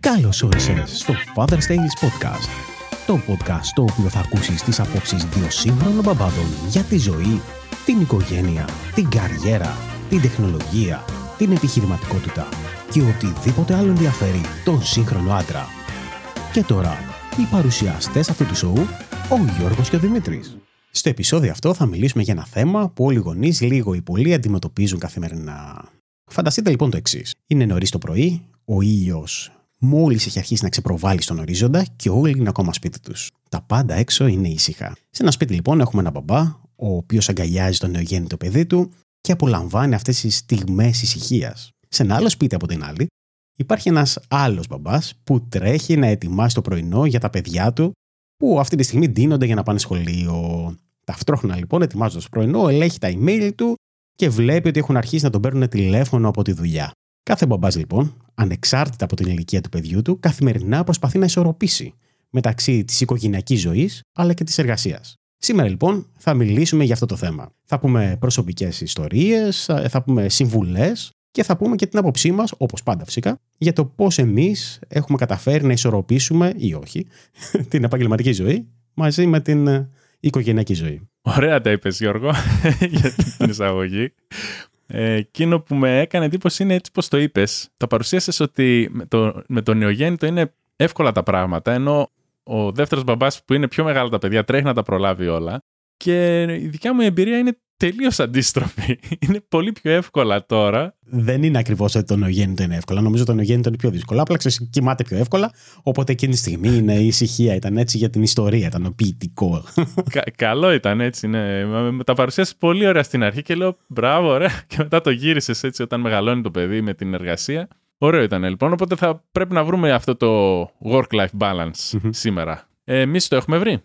Καλώς όρισες στο Father's Tales Podcast. Το podcast στο οποίο θα ακούσεις τις απόψεις δύο σύγχρονων μπαμπάδων για τη ζωή, την οικογένεια, την καριέρα, την τεχνολογία, την επιχειρηματικότητα και οτιδήποτε άλλο ενδιαφέρει τον σύγχρονο άντρα. Και τώρα, οι παρουσιαστές αυτού του σοου, ο Γιώργος και ο Δημήτρης. Στο επεισόδιο αυτό θα μιλήσουμε για ένα θέμα που όλοι οι γονείς λίγο ή πολύ αντιμετωπίζουν καθημερινά. Φανταστείτε λοιπόν το εξής. Είναι νωρίς το πρωί, ο ήλιο μόλις έχει αρχίσει να ξεπροβάλλει στον ορίζοντα και όλοι είναι ακόμα σπίτι τους. Τα πάντα έξω είναι ήσυχα. Σε ένα σπίτι λοιπόν έχουμε ένα μπαμπά, ο οποίος αγκαλιάζει το νεογέννητο παιδί του και απολαμβάνει αυτές τις στιγμές ησυχίας. Σε ένα άλλο σπίτι από την άλλη, υπάρχει ένας άλλος μπαμπάς που τρέχει να ετοιμάσει το πρωινό για τα παιδιά του που αυτή τη στιγμή ντύνονται για να πάνε σχολείο. Ταυτόχρονα λοιπόν, ετοιμάζοντας το πρωινό, ελέγχει τα email του και βλέπει ότι έχουν αρχίσει να τον παίρνουν τηλέφωνο από τη δουλειά. Κάθε μπαμπάς λοιπόν, ανεξάρτητα από την ηλικία του παιδιού του, καθημερινά προσπαθεί να ισορροπήσει μεταξύ της οικογενειακής ζωής αλλά και της εργασίας. Σήμερα λοιπόν θα μιλήσουμε για αυτό το θέμα. Θα πούμε προσωπικές ιστορίες, θα πούμε συμβουλές και θα πούμε και την άποψή μας, όπως πάντα φυσικά, για το πώς εμείς έχουμε καταφέρει να ισορροπήσουμε ή όχι την επαγγελματική ζωή μαζί με την ε, οικογενειακή ζωή. Ωραία τα είπες, Γιώργο, για την εισαγωγή. Ε, εκείνο που με έκανε εντύπωση είναι έτσι πως το είπες. Τα παρουσίασες ότι με, το, με τον νεογέννητο είναι εύκολα τα πράγματα, ενώ ο δεύτερος μπαμπάς που είναι πιο μεγάλο τα παιδιά τρέχει να τα προλάβει όλα. Και η δικιά μου εμπειρία είναι τελείως αντίστροφη. Είναι πολύ πιο εύκολα τώρα. Δεν είναι ακριβώς ότι το νεογέννητο είναι εύκολα. Νομίζω ότι το νεογέννητο είναι πιο δύσκολο. Απλά ξέρεις, κοιμάται πιο εύκολα. Οπότε εκείνη τη στιγμή είναι η ησυχία. Ήταν έτσι για την ιστορία. Ήταν ποιητικό. Κα, καλό ήταν έτσι. Ναι. Τα παρουσίασε πολύ ωραία στην αρχή και λέω μπράβο, ωραία. Και μετά το γύρισες έτσι όταν μεγαλώνει το παιδί με την εργασία. Ωραίο ήταν λοιπόν. Οπότε θα πρέπει να βρούμε αυτό το work-life balance σήμερα. Ε, Εμείς το έχουμε βρει.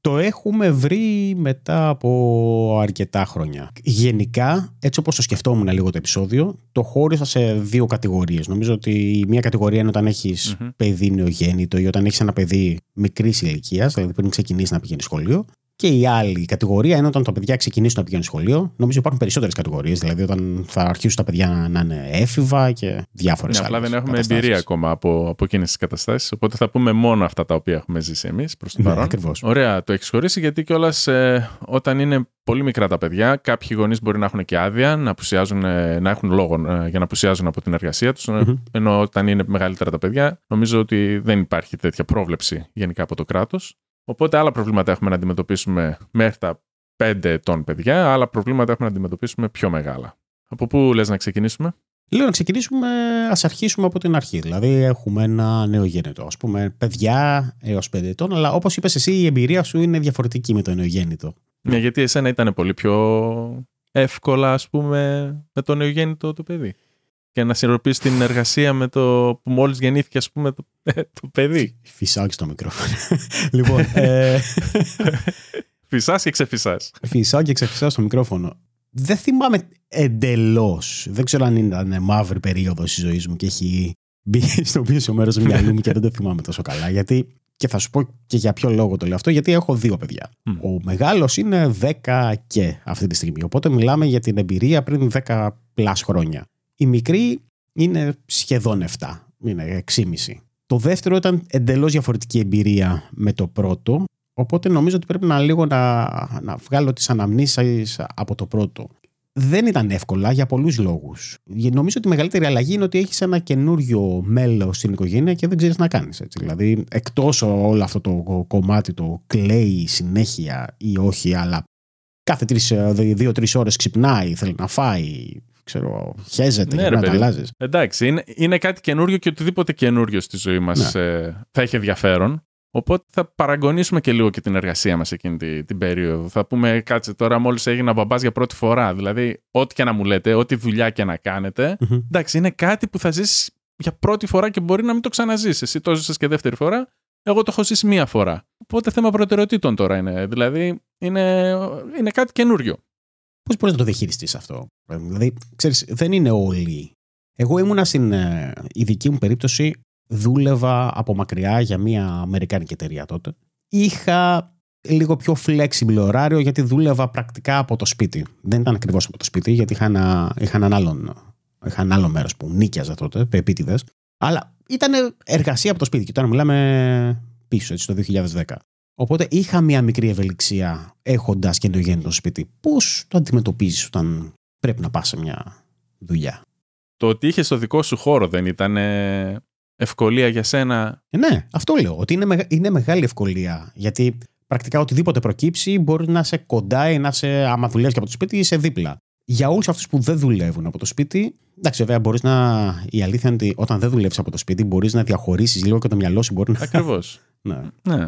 Το έχουμε βρει μετά από αρκετά χρόνια. Γενικά, έτσι όπως το σκεφτόμουν λίγο το επεισόδιο, το χώρισα σε δύο κατηγορίες. Νομίζω ότι η μία κατηγορία είναι όταν έχεις mm-hmm. παιδί νεογέννητο ή όταν έχεις ένα παιδί μικρής ηλικίας, δηλαδή πριν ξεκινήσεις να πηγαίνεις σχολείο. Και η άλλη κατηγορία είναι όταν τα παιδιά ξεκινήσουν να πηγαίνουν σχολείο. Νομίζω υπάρχουν περισσότερες κατηγορίες. Δηλαδή, όταν θα αρχίσουν τα παιδιά να είναι έφηβα και διάφορες άλλε. Ναι, απλά δεν έχουμε εμπειρία ακόμα από, από εκείνες τις καταστάσεις. Οπότε θα πούμε μόνο αυτά τα οποία έχουμε ζήσει εμείς προς το ναι, παρόν. Ακριβώς. Ωραία, το έχεις χωρίσει γιατί κιόλας ε, όταν είναι πολύ μικρά τα παιδιά, κάποιοι γονείς μπορεί να έχουν και άδεια, να, να έχουν λόγο ε, για να απουσιάζουν από την εργασία τους. Mm-hmm. Ενώ όταν είναι μεγαλύτερα τα παιδιά, νομίζω ότι δεν υπάρχει τέτοια πρόβλεψη γενικά από το κράτος. Οπότε άλλα προβλήματα έχουμε να αντιμετωπίσουμε μέχρι τα 5 ετών παιδιά, άλλα προβλήματα έχουμε να αντιμετωπίσουμε πιο μεγάλα. Από πού λες να ξεκινήσουμε; Λέω να ξεκινήσουμε, ας αρχίσουμε από την αρχή. Δηλαδή, έχουμε ένα νεογέννητο. Α πούμε, παιδιά έως 5 ετών, αλλά όπως είπες εσύ, η εμπειρία σου είναι διαφορετική με το νεογέννητο. Ναι, γιατί εσένα ήταν πολύ πιο εύκολα, ας πούμε, με το νεογέννητο το παιδί και να συνειδητοποιήσει την εργασία με το που μόλις γεννήθηκε, ας πούμε, το, το παιδί. Φυσάω και στο μικρόφωνο. λοιπόν. Ε... Φυσάς και ξεφυσάς; Φυσάω και ξεφυσάς στο μικρόφωνο. Δεν θυμάμαι εντελώς. Δεν ξέρω αν ήταν μαύρη περίοδος της ζωής μου και έχει μπει στο πίσω μέρος του μυαλού μου και δεν το θυμάμαι τόσο καλά. Γιατί και θα σου πω και για ποιο λόγο το λέω αυτό, γιατί έχω δύο παιδιά. Ο μεγάλος είναι 10 και αυτή τη στιγμή. Οπότε μιλάμε για την εμπειρία πριν 10 πλάς χρόνια. Η μικρή είναι σχεδόν 7, είναι 6,5. Το δεύτερο ήταν εντελώς διαφορετική εμπειρία με το πρώτο, οπότε νομίζω ότι πρέπει να λίγο να, να βγάλω τις αναμνήσεις από το πρώτο. Δεν ήταν εύκολα για πολλούς λόγους. Νομίζω ότι η μεγαλύτερη αλλαγή είναι ότι έχεις ένα καινούριο μέλος στην οικογένεια και δεν ξέρεις να κάνεις. Έτσι. Δηλαδή, εκτός όλο αυτό το κομμάτι το κλαίει συνέχεια ή όχι, αλλά κάθε δύο-τρει ώρες ξυπνάει, θέλει να φάει, ξέρω, χέζεται ναι, να τα αλλάζεις. Εντάξει, είναι, είναι κάτι καινούριο και οτιδήποτε καινούριο στη ζωή μας ναι. ε, θα έχει ενδιαφέρον. Οπότε θα παραγωνίσουμε και λίγο και την εργασία μας εκείνη την, την περίοδο. Θα πούμε, κάτσε τώρα, μόλις έγινα μπαμπάς για πρώτη φορά. Δηλαδή, ό,τι και να μου λέτε, ό,τι δουλειά και να κάνετε. Mm-hmm. Εντάξει, είναι κάτι που θα ζήσει για πρώτη φορά και μπορεί να μην το ξαναζήσει. Εσύ το ζήσει και δεύτερη φορά. Εγώ το έχω ζήσει μία φορά. Οπότε θέμα προτεραιοτήτων τώρα είναι. Δηλαδή, είναι, είναι κάτι καινούριο. Πώς μπορεί να το διαχειριστείς αυτό, Δηλαδή, ξέρεις, δεν είναι όλοι. Εγώ ήμουνα στην ε, ειδική μου περίπτωση, δούλευα από μακριά για μια Αμερικάνικη εταιρεία τότε. Είχα λίγο πιο flexible ωράριο γιατί δούλευα πρακτικά από το σπίτι. Δεν ήταν ακριβώς από το σπίτι, γιατί είχα ένα, είχα έναν άλλον, είχα ένα άλλο μέρος που νίκιαζα τότε, επίτηδες. Αλλά ήταν εργασία από το σπίτι. Και τώρα μιλάμε πίσω, έτσι, το 2010. Οπότε είχα μια μικρή ευελιξία έχοντας και ενδογέννητο στο σπίτι. Πώς το αντιμετωπίζεις όταν πρέπει να πας σε μια δουλειά; Το ότι είχες το δικό σου χώρο δεν ήταν ευκολία για σένα; Ε, ναι, αυτό λέω. Ότι είναι, είναι μεγάλη ευκολία. Γιατί πρακτικά οτιδήποτε προκύψει μπορεί να είσαι κοντά ή να είσαι, άμα δουλεύεις από το σπίτι, είσαι δίπλα. Για όλους αυτούς που δεν δουλεύουν από το σπίτι, εντάξει, βέβαια, μπορείς να. Η αλήθεια είναι ότι όταν δεν δουλεύεις από το σπίτι, μπορείς να διαχωρίσεις λίγο και το μυαλό σου μπορεί να. Ακριβώς. ναι. ναι.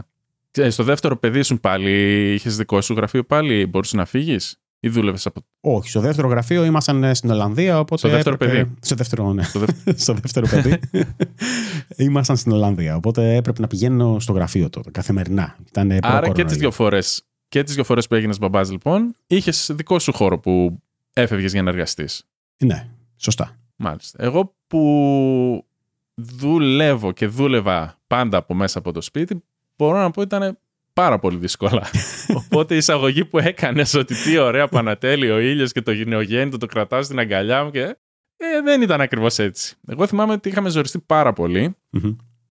Στο δεύτερο παιδί σου πάλι είχες δικό σου γραφείο πάλι, μπορούσες να φύγεις ή δούλευες από. Όχι, στο δεύτερο γραφείο ήμασταν ε, στην Ολλανδία. Οπότε στο δεύτερο έπρεπε... παιδί. Στο δεύτερο, ναι. στο, δεύτερο παιδί. ήμασταν στην Ολλανδία. Οπότε έπρεπε να πηγαίνω στο γραφείο τότε καθημερινά. Ήταν Άρα και τις δύο φορέ. Και τις δύο φορές που έγινες μπαμπάς, λοιπόν, είχες δικό σου χώρο που έφευγες για να εργαστείς. Ναι, σωστά. Μάλιστα. Εγώ που δουλεύω και δούλευα πάντα από μέσα από το σπίτι, μπορώ να πω ήταν πάρα πολύ δύσκολα. Οπότε η εισαγωγή που έκανες ότι τι ωραία που ανατέλει ο ήλιος και το γυναιογέννητο το κρατάω στην αγκαλιά μου και. Ε, δεν ήταν ακριβώς έτσι. Εγώ θυμάμαι ότι είχαμε ζοριστεί πάρα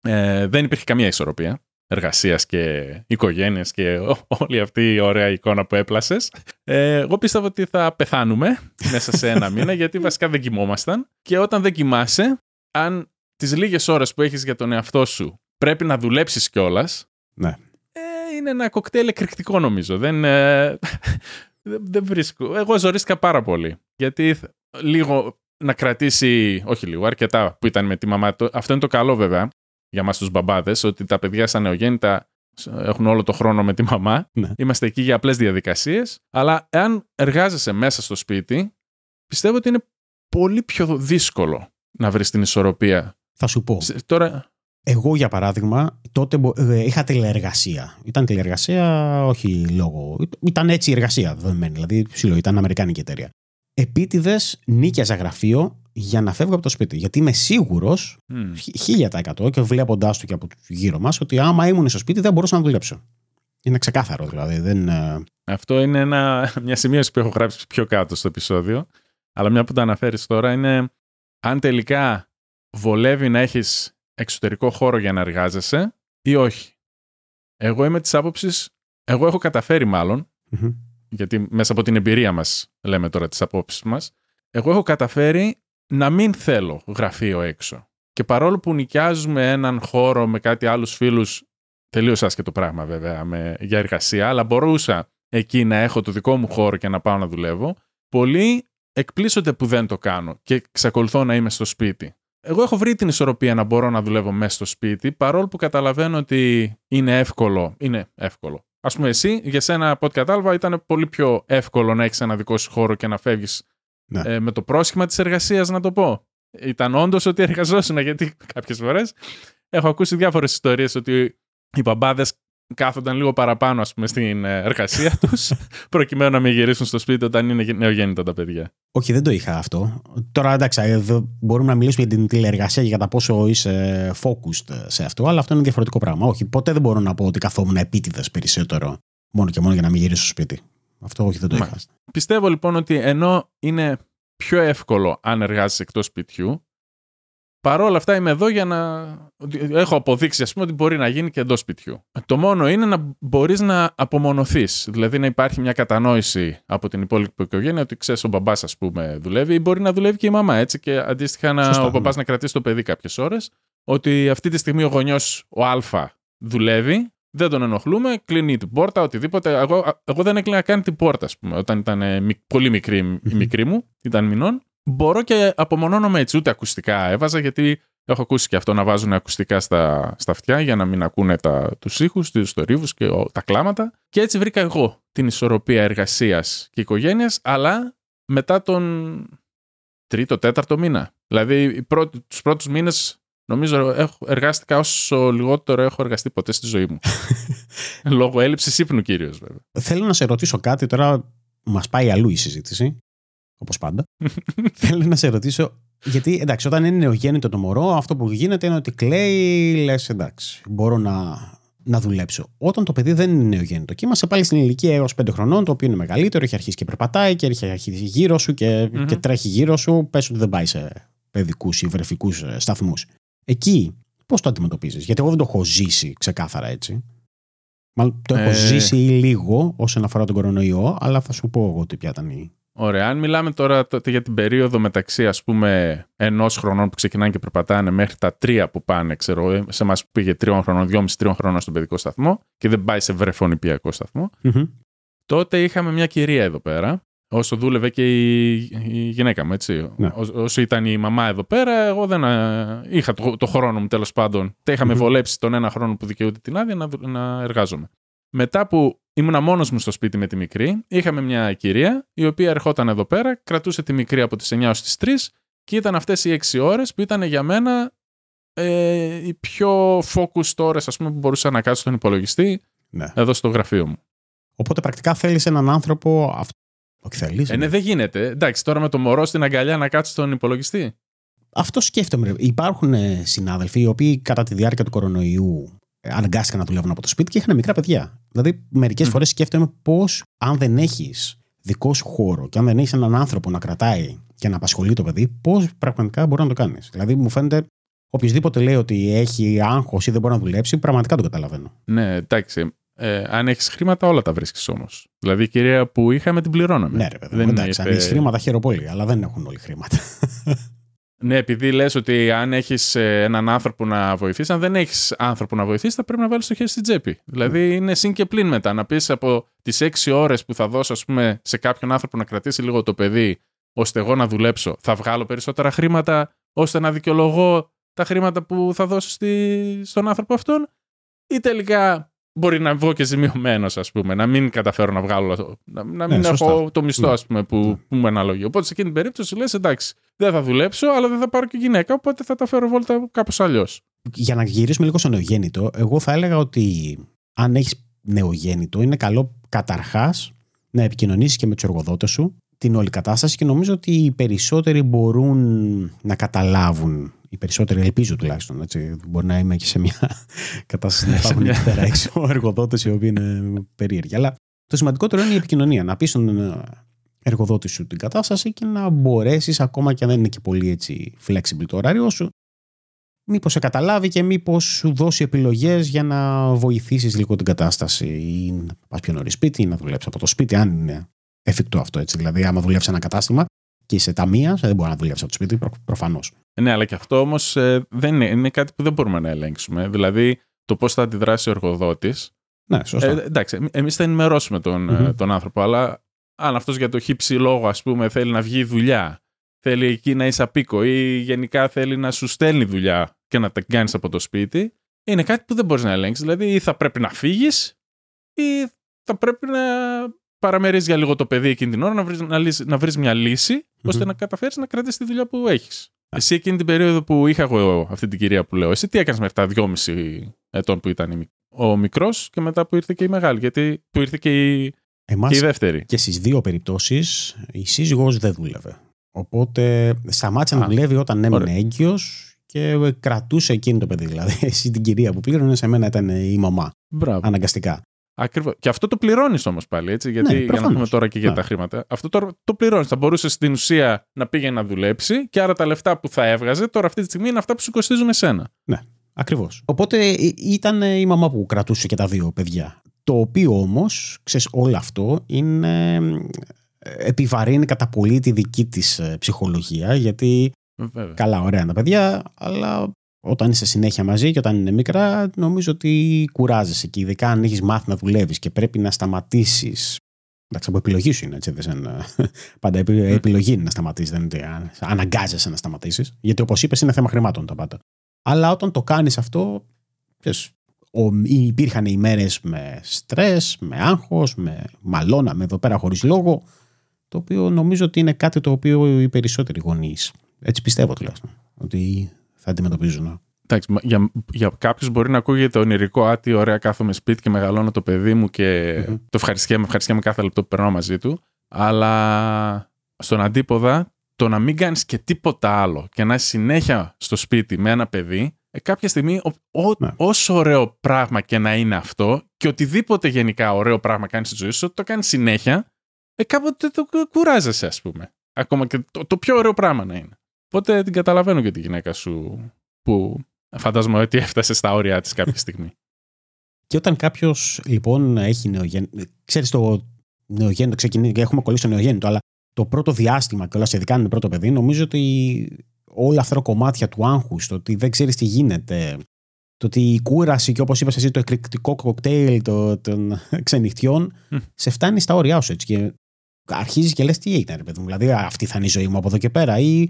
Ε, δεν υπήρχε καμία ισορροπία εργασίας και οικογένειας και όλη αυτή η ωραία εικόνα που έπλασες. Ε, εγώ πίστευα ότι θα πεθάνουμε μέσα σε ένα μήνα, γιατί βασικά δεν κοιμόμασταν. Και όταν δεν κοιμάσαι, αν τις λίγες ώρες που έχεις για τον εαυτό σου πρέπει να δουλέψεις κιόλας. Ναι είναι ένα κοκτέιλ εκρηκτικό νομίζω. Δεν, ε, δεν βρίσκω. Εγώ ζορίστηκα πάρα πολύ. Γιατί λίγο να κρατήσει, όχι λίγο, αρκετά που ήταν με τη μαμά. Αυτό είναι το καλό βέβαια για μας τους μπαμπάδες, ότι τα παιδιά σαν νεογέννητα έχουν όλο το χρόνο με τη μαμά. Ναι. Είμαστε εκεί για απλές διαδικασίες. Αλλά εάν εργάζεσαι μέσα στο σπίτι, πιστεύω ότι είναι πολύ πιο δύσκολο να βρεις την ισορροπία. Θα σου πω. Τώρα, εγώ, για παράδειγμα, τότε ε, είχα τηλεεργασία. Ήταν τηλεεργασία, όχι λόγω. Ήταν έτσι η εργασία δεδομένη. Δηλαδή, ψηλό, ήταν Αμερικάνικη εταιρεία. Επίτηδες νίκιαζα γραφείο για να φεύγω από το σπίτι. Γιατί είμαι σίγουρος, mm. 1000% και βλέποντάς το και από γύρω μας, ότι άμα ήμουν στο σπίτι δεν μπορούσα να δουλέψω. Είναι ξεκάθαρο δηλαδή. Δεν... Ε, Αυτό είναι ένα, μια σημείωση που έχω γράψει πιο κάτω στο επεισόδιο. Αλλά μια που το αναφέρεις τώρα είναι αν τελικά βολεύει να έχεις εξωτερικό χώρο για να εργάζεσαι ή όχι; Εγώ είμαι της άποψης, εγώ έχω καταφέρει γιατί μέσα από την εμπειρία μας λέμε τώρα τις απόψεις μας, εγώ έχω καταφέρει να μην θέλω γραφείο έξω. Και παρόλο που νοικιάζουμε έναν χώρο με κάτι άλλους φίλους, τελείως άσχετο πράγμα βέβαια με, για εργασία, αλλά μπορούσα εκεί να έχω το δικό μου χώρο και να πάω να δουλεύω, πολλοί εκπλήσονται που δεν το κάνω και εξακολουθώ να είμαι στο σπίτι. Εγώ έχω βρει την ισορροπία να μπορώ να δουλεύω μέσα στο σπίτι, παρόλο που καταλαβαίνω ότι είναι εύκολο. Είναι εύκολο. Α πούμε, εσύ, για σένα, από ό,τι κατάλαβα, ήταν πολύ πιο εύκολο να έχεις ένα δικό σου χώρο και να φεύγεις ναι. ε, με το πρόσχημα της εργασίας, να το πω. Ήταν όντως ότι εργαζόσουν, γιατί κάποιες φορές έχω ακούσει διάφορες ιστορίες ότι οι μπαμπάδες κάθονταν λίγο παραπάνω ας πούμε, στην ε, εργασία τους, προκειμένου να μην γυρίσουν στο σπίτι όταν είναι νεογέννητα τα παιδιά. Όχι, δεν το είχα αυτό. Τώρα εντάξει, εδώ μπορούμε να μιλήσουμε για την τηλεεργασία και για τα πόσο είσαι focused σε αυτό, αλλά αυτό είναι διαφορετικό πράγμα. Όχι, ποτέ δεν μπορώ να πω ότι καθόμουν επίτηδες περισσότερο μόνο και μόνο για να μην γυρίσω στο σπίτι. Αυτό όχι, δεν το είχα. Πιστεύω λοιπόν ότι ενώ είναι πιο εύκολο αν εργάζεσαι εκτός σπιτιού, Παρ' όλα αυτά είμαι εδώ για να. Έχω αποδείξει, ας πούμε, ότι μπορεί να γίνει και εντός σπιτιού. Το μόνο είναι να μπορείς να απομονωθείς. Δηλαδή να υπάρχει μια κατανόηση από την υπόλοιπη οικογένεια ότι ξέρεις ο μπαμπάς, ας πούμε, δουλεύει ή μπορεί να δουλεύει και η μαμά έτσι. Και αντίστοιχα να, ο μπαμπάς να κρατήσει το παιδί κάποιες ώρες. Ότι αυτή τη στιγμή ο γονιός, ο Α, δουλεύει, δεν τον ενοχλούμε, κλείνει την πόρτα, οτιδήποτε. Εγώ, εγώ δεν έκλεινα καν την πόρτα, ας πούμε, όταν ήταν πολύ μικρή η μικρή μου, ήταν μηνών μπορώ και απομονώνομαι έτσι. Ούτε ακουστικά έβαζα, γιατί έχω ακούσει και αυτό να βάζουν ακουστικά στα, στα αυτιά για να μην ακούνε τα, τους ήχους, τους θορύβους και τα κλάματα. Και έτσι βρήκα εγώ την ισορροπία εργασίας και οικογένειας, αλλά μετά τον τρίτο, τέταρτο μήνα. Δηλαδή πρώτη, τους πρώτους μήνες νομίζω έχω, εργάστηκα όσο λιγότερο έχω εργαστεί ποτέ στη ζωή μου. Λόγω έλλειψης ύπνου κυρίως βέβαια. Θέλω να σε ρωτήσω κάτι τώρα, μας πάει αλλού η συζήτηση όπως πάντα. Θέλω να σε ρωτήσω, γιατί εντάξει, όταν είναι νεογέννητο το μωρό, αυτό που γίνεται είναι ότι κλαίει, λες εντάξει, μπορώ να, να δουλέψω. Όταν το παιδί δεν είναι νεογέννητο και είμαστε πάλι στην ηλικία έως 5 χρονών, το οποίο είναι μεγαλύτερο, έχει αρχίσει και περπατάει και έχει αρχίσει γύρω σου και, και τρέχει γύρω σου, πες ότι δεν πάει σε παιδικούς ή βρεφικούς ε, σταθμούς. Εκεί πώς το αντιμετωπίζεις, Γιατί εγώ δεν το έχω ζήσει ξεκάθαρα έτσι. Μάλλον το έχω Ε. ζήσει λίγο όσον αφορά τον κορονοϊό, αλλά θα σου πω εγώ τι ποια ήταν η. Ωραία. Αν μιλάμε τώρα τότε για την περίοδο μεταξύ ας πούμε ενός χρονών που ξεκινάνε και περπατάνε μέχρι τα τρία που πάνε, ξέρω, ε, σε εμά που πήγε τριών χρονών, δυόμιση τριών χρονών στον παιδικό σταθμό και δεν πάει σε βρεφονιπιακό σταθμό. Τότε είχαμε μια κυρία εδώ πέρα, όσο δούλευε και η, η γυναίκα μου, έτσι. Ναι. Ό- όσο ήταν η μαμά εδώ πέρα, εγώ δεν α, είχα το, το χρόνο μου τέλος πάντων. Τα είχαμε Μμμ. βολέψει τον ένα χρόνο που δικαιούται την άδεια να, δου- να εργάζομαι. Μετά που ήμουνα μόνος μου στο σπίτι με τη μικρή, είχαμε μια κυρία η οποία ερχόταν εδώ πέρα, κρατούσε τη μικρή από τις 9 ως τις 3 και ήταν αυτές οι 6 ώρες που ήταν για μένα ε, οι πιο focused ώρες ας πούμε, που μπορούσα να κάτσω στον υπολογιστή Ναι. εδώ στο γραφείο μου. Οπότε πρακτικά θέλεις έναν άνθρωπο. αυ- Όχι θέλεις. Ε, ναι, δεν γίνεται. Εντάξει, τώρα με το μωρό στην αγκαλιά να κάτσει στον υπολογιστή. Αυτό σκέφτομαι. ρε. Υπάρχουν ε, συνάδελφοι οι οποίοι κατά τη διάρκεια του κορονοϊού ε, αναγκάστηκαν να δουλεύουν από το σπίτι και είχαν μικρά παιδιά. Δηλαδή, μερικές Μμ. φορές σκέφτομαι πώς, αν δεν έχεις δικό σου χώρο και αν δεν έχεις έναν άνθρωπο να κρατάει και να απασχολεί το παιδί, πώς πραγματικά μπορεί να το κάνεις. Δηλαδή, μου φαίνεται οποιοδήποτε λέει ότι έχει άγχος ή δεν μπορεί να δουλέψει, πραγματικά το καταλαβαίνω. Ναι, εντάξει. Ε, αν έχεις χρήματα, όλα τα βρίσκεις όμως. Δηλαδή η κυρία που είχαμε την πληρώναμε. Ναι, ρε παιδί. Δεν μου, Εντάξει, είπε- αν έχεις χρήματα, χαίρομαι πολύ, αλλά δεν έχουν όλοι χρήματα. Ναι, επειδή λες ότι αν έχεις έναν άνθρωπο να βοηθήσει, αν δεν έχεις άνθρωπο να βοηθήσει, θα πρέπει να βάλεις το χέρι στην τσέπη. Δηλαδή είναι συν και πλην μετά. Να πεις από τις 6 ώρες που θα δώσω, ας πούμε, σε κάποιον άνθρωπο να κρατήσει λίγο το παιδί, ώστε εγώ να δουλέψω, θα βγάλω περισσότερα χρήματα, ώστε να δικαιολογώ τα χρήματα που θα δώσω στη... στον άνθρωπο αυτόν, ή τελικά μπορεί να βγω και ζημιωμένος, ας πούμε, να μην καταφέρω να βγάλω. Να, να μην Ναι, σωστά. έχω το μισθό, Ναι. ας πούμε, που, Ναι. που μου αναλογεί. Οπότε σε εκείνη την περίπτωση λες, εντάξει, δεν θα δουλέψω, αλλά δεν θα πάρω και γυναίκα, οπότε θα τα φέρω βόλτα κάπως αλλιώς. για να γυρίσουμε λίγο στο νεογέννητο, εγώ θα έλεγα ότι αν έχεις νεογέννητο, είναι καλό καταρχάς να επικοινωνήσεις και με τους εργοδότες σου την όλη κατάσταση και νομίζω ότι οι περισσότεροι μπορούν να καταλάβουν. Οι περισσότεροι ελπίζω τουλάχιστον. Έτσι. Μπορεί να είμαι και σε μια κατάσταση να υπάρχουν μια- εκεί πέρα έξω εργοδότε οι οποίοι είναι περίεργοι. Αλλά το σημαντικότερο είναι η επικοινωνία. Να πεις στον ε, εργοδότη σου την κατάσταση και να μπορέσεις, ακόμα και αν δεν είναι και πολύ έτσι flexible το ωράριό σου, μήπως σε καταλάβει και μήπως σου δώσει επιλογές για να βοηθήσεις λίγο την κατάσταση. Ή να πας πιο νωρίς σπίτι, ή να δουλέψεις από το σπίτι, αν είναι εφικτό αυτό έτσι. Δηλαδή, άμα δουλεύει σε ένα κατάστημα και είσαι ταμεία, δεν μπορεί να δουλεύει από το σπίτι, προ, προφανώς. Ναι, αλλά και αυτό όμως δεν είναι, είναι κάτι που δεν μπορούμε να ελέγξουμε. Δηλαδή, το πώς θα αντιδράσει ο εργοδότης. Ναι, σωστά. Ε, εντάξει, εμείς θα ενημερώσουμε τον, Μμμ. ε, τον άνθρωπο, αλλά αν αυτός για το χύψη λόγο, ας πούμε, θέλει να βγει δουλειά, θέλει εκεί να είσαι απίκο ή γενικά θέλει να σου στέλνει δουλειά και να τα κάνεις από το σπίτι, είναι κάτι που δεν μπορείς να ελέγξεις. Δηλαδή, ή θα πρέπει να φύγεις ή θα πρέπει να παραμερίσει για λίγο το παιδί εκείνη την ώρα, να βρει να λύσει- να βρεις μια λύση, ώστε Μμμ. να καταφέρεις να κρατήσεις τη δουλειά που έχεις. Εσύ εκείνη την περίοδο που είχα εγώ αυτή την κυρία που λέω, εσύ τι έκανες μέχρι τα δυόμιση ετών που ήταν η μικ- ο μικρός και μετά που ήρθε και η μεγάλη, γιατί που ήρθε και η, Εμάς και η δεύτερη. και στις δύο περιπτώσεις η σύζυγός δεν δούλευε. Οπότε σταμάτησε να Α, δουλεύει όταν έμεινε ωραία. έγκυος και κρατούσε εκείνη το παιδί. Δηλαδή, εσύ την κυρία που πλήρωνες, σε μένα ήταν η μαμά. Μπράβο. Αναγκαστικά. Ακριβώς. Και αυτό το πληρώνεις όμως πάλι, έτσι. Γιατί Ναι, για να προφανώς. πούμε τώρα και για Ναι. τα χρήματα. Αυτό τώρα το πληρώνεις. Θα μπορούσες στην ουσία να πήγε να δουλέψει και άρα τα λεφτά που θα έβγαζε τώρα αυτή τη στιγμή είναι αυτά που σου κοστίζουν εσένα. Ακριβώς. Οπότε ε, ήταν η μαμά που κρατούσε και τα δύο παιδιά. Το οποίο όμως, ξέρεις, όλο αυτό είναι. ε, επιβαρύνει κατά πολύ τη δική της ψυχολογία, γιατί Βέβαια. καλά, ωραία είναι τα παιδιά, αλλά όταν είσαι συνέχεια μαζί και όταν είναι μικρά, νομίζω ότι κουράζεσαι. Και ειδικά αν έχεις μάθει να δουλεύεις και πρέπει να σταματήσεις. Εντάξει, από επιλογή σου είναι έτσι. Δεν είναι- πάντα επι- επιλογή είναι να σταματήσεις. Δεν είναι ότι α- αναγκάζεσαι να σταματήσεις. Γιατί όπως είπες, είναι θέμα χρημάτων τα πάντα. Αλλά όταν το κάνεις αυτό, ξέρεις, ο, υπήρχαν ημέρε με στρες, με άγχος, με μαλώναμε εδώ πέρα χωρίς λόγο. Το οποίο νομίζω ότι είναι κάτι το οποίο οι περισσότεροι γονείς, έτσι πιστεύω τουλάχιστον, ότι θα αντιμετωπίζουν. Εντάξει, μα- για, για κάποιους μπορεί να ακούγεται ονειρικό, α, τι ωραία κάθομαι σπίτι και μεγαλώνω το παιδί μου και Μμμ. το ευχαριστιέμαι, ευχαριστιέμαι κάθε λεπτό που περνάω μαζί του. Αλλά στον αντίποδα, το να μην κάνεις και τίποτα άλλο και να είσαι συνέχεια στο σπίτι με ένα παιδί, ε, κάποια στιγμή, ο, ο- Ναι. όσο ωραίο πράγμα και να είναι αυτό, και οτιδήποτε γενικά ωραίο πράγμα κάνεις στη ζωή σου, ότι το κάνεις συνέχεια, ε, κάποτε το κουράζεσαι, ας πούμε. Ακόμα και το, το πιο ωραίο πράγμα να είναι. Οπότε την καταλαβαίνω και τη γυναίκα σου που φαντάζομαι ότι έφτασε στα όρια της κάποια στιγμή. Και όταν κάποιος λοιπόν έχει νεογέννητο. Ξέρεις το νεογέννητο, ξεκινήσει, έχουμε κολλήσει το νεογέννητο, αλλά το πρώτο διάστημα και όλα ειδικά είναι πρώτο παιδί, νομίζω ότι όλα αυτά τα κομμάτια του άγχους, το ότι δεν ξέρεις τι γίνεται, το ότι η κούραση και όπως είπες εσύ, το εκρηκτικό κοκτέιλ των ξενυχτιών, σε φτάνει στα όρια σου έτσι. Και αρχίζεις και λες τι έγινε, ρε παιδί μου. Δηλαδή, αυτή θα είναι η ζωή μου από εδώ και πέρα. Ή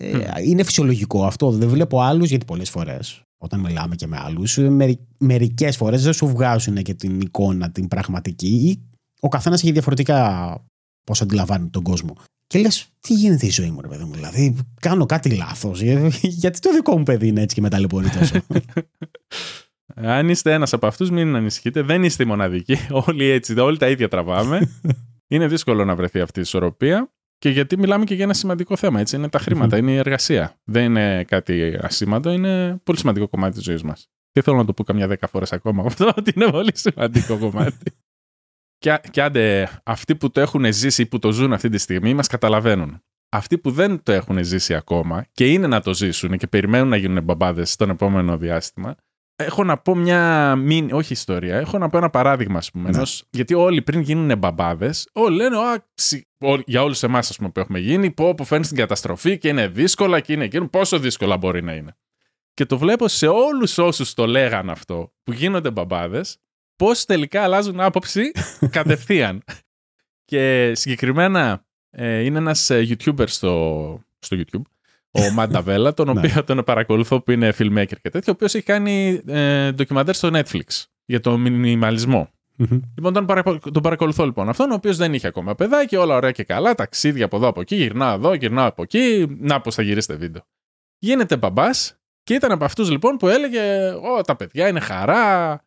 ε, είναι φυσιολογικό αυτό. Δεν βλέπω άλλους, γιατί πολλές φορές όταν μιλάμε και με άλλους, μερικές φορές δεν σου βγάζουν και την εικόνα την πραγματική ή ο καθένας έχει διαφορετικά πώς αντιλαμβάνει τον κόσμο. Και λες, τι γίνεται η ζωή μου, ρε παιδί μου. Δηλαδή, κάνω κάτι λάθος. Ε, γιατί το δικό μου παιδί είναι έτσι και με ταλαιπωρεί τόσο. Αν είστε ένας από αυτούς, μην ανησυχείτε. Δεν είστε οι μοναδικοί. Όλοι έτσι, όλοι τα ίδια τραβάμε. είναι δύσκολο να βρεθεί αυτή η ισορροπία. Και γιατί μιλάμε και για ένα σημαντικό θέμα. Έτσι. Είναι τα χρηματα είναι η εργασία. Δεν είναι κάτι ασήμαντο, είναι πολύ σημαντικό κομμάτι της ζωής μας. Και θέλω να το πω καμιά δέκα φορές ακόμα αυτό, ότι είναι πολύ σημαντικό κομμάτι. και, και άντε, αυτοί που το έχουν ζήσει ή που το ζουν αυτή τη στιγμή μας καταλαβαίνουν. Αυτοί που δεν το έχουν ζήσει ακόμα και είναι να το ζήσουν και περιμένουν να γίνουν μπαμπάδες στον επόμενο διάστημα, έχω να πω μια μήνυ, όχι ιστορία, έχω να πω ένα παράδειγμα, ας πούμε. Ναι. γιατί όλοι πριν γίνουν μπαμπάδες, όλοι λένε, Α, για όλους εμάς που έχουμε γίνει, πω που φέρνει την καταστροφή και είναι δύσκολα και είναι εκείνο, πόσο δύσκολα μπορεί να είναι. Και το βλέπω σε όλους όσους το λέγαν αυτό, που γίνονται μπαμπάδες, πώς τελικά αλλάζουν άποψη κατευθείαν. και συγκεκριμένα ε, είναι ένας ε, YouTuber στο, στο YouTube, ο Μανταβέλα, τον ναι. οποίο τον παρακολουθώ που είναι filmmaker και τέτοιο, ο οποίος έχει κάνει ε, ντοκιμαντέρ στο Netflix για το μινιμαλισμό. Mm-hmm. Λοιπόν, τον, τον παρακολουθώ λοιπόν αυτόν, ο οποίος δεν είχε ακόμα παιδάκι, όλα ωραία και καλά, ταξίδια από εδώ από εκεί, γυρνάω εδώ, γυρνάω από εκεί, να πώ θα γυρίσετε βίντεο. Γίνεται μπαμπάς και ήταν από αυτούς λοιπόν που έλεγε: Ω, τα παιδιά είναι χαρά,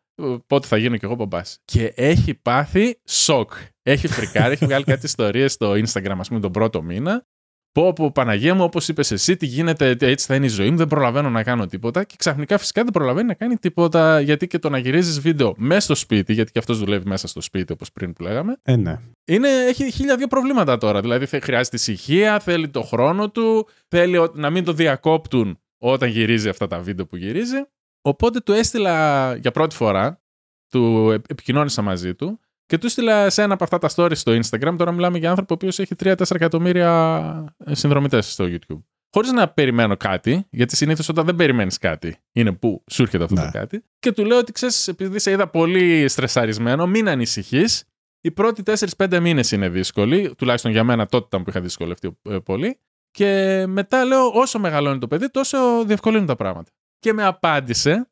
πότε θα γίνω κι εγώ μπαμπάς. Και έχει πάθει σοκ. Έχει φρικάρει, έχει βγάλει κάτι ιστορίες στο Instagram, ας πούμε, τον πρώτο μήνα. Πω πω Παναγία μου, όπως είπες εσύ, τι γίνεται, έτσι θα είναι η ζωή μου, δεν προλαβαίνω να κάνω τίποτα. Και ξαφνικά φυσικά δεν προλαβαίνει να κάνει τίποτα, γιατί και το να γυρίζεις βίντεο μέσα στο σπίτι, γιατί και αυτός δουλεύει μέσα στο σπίτι, όπως πριν που λέγαμε. Ε, ναι. Είναι, έχει χίλια δύο προβλήματα τώρα. Δηλαδή χρειάζεται ησυχία, θέλει το χρόνο του, θέλει να μην το διακόπτουν όταν γυρίζει αυτά τα βίντεο που γυρίζει. Οπότε του έστειλα για πρώτη φορά, του επικοινώνησα μαζί του και του έστειλα σε ένα από αυτά τα stories στο Instagram. Τώρα μιλάμε για άνθρωπο ο οποίος έχει 3-4 εκατομμύρια ε, συνδρομητές στο YouTube. Χωρίς να περιμένω κάτι, γιατί συνήθως όταν δεν περιμένεις κάτι, είναι που σου έρχεται αυτό το ναι. κάτι. Και του λέω ότι ξέρεις, επειδή σε είδα πολύ στρεσαρισμένο, μην ανησυχείς. Οι πρώτοι 4-5 μήνες είναι δύσκολοι, τουλάχιστον για μένα τότε ήταν που είχα δυσκολευτεί ε, πολύ. Και μετά λέω, όσο μεγαλώνει το παιδί, τόσο διευκολύνουν τα πράγματα. Και με απάντησε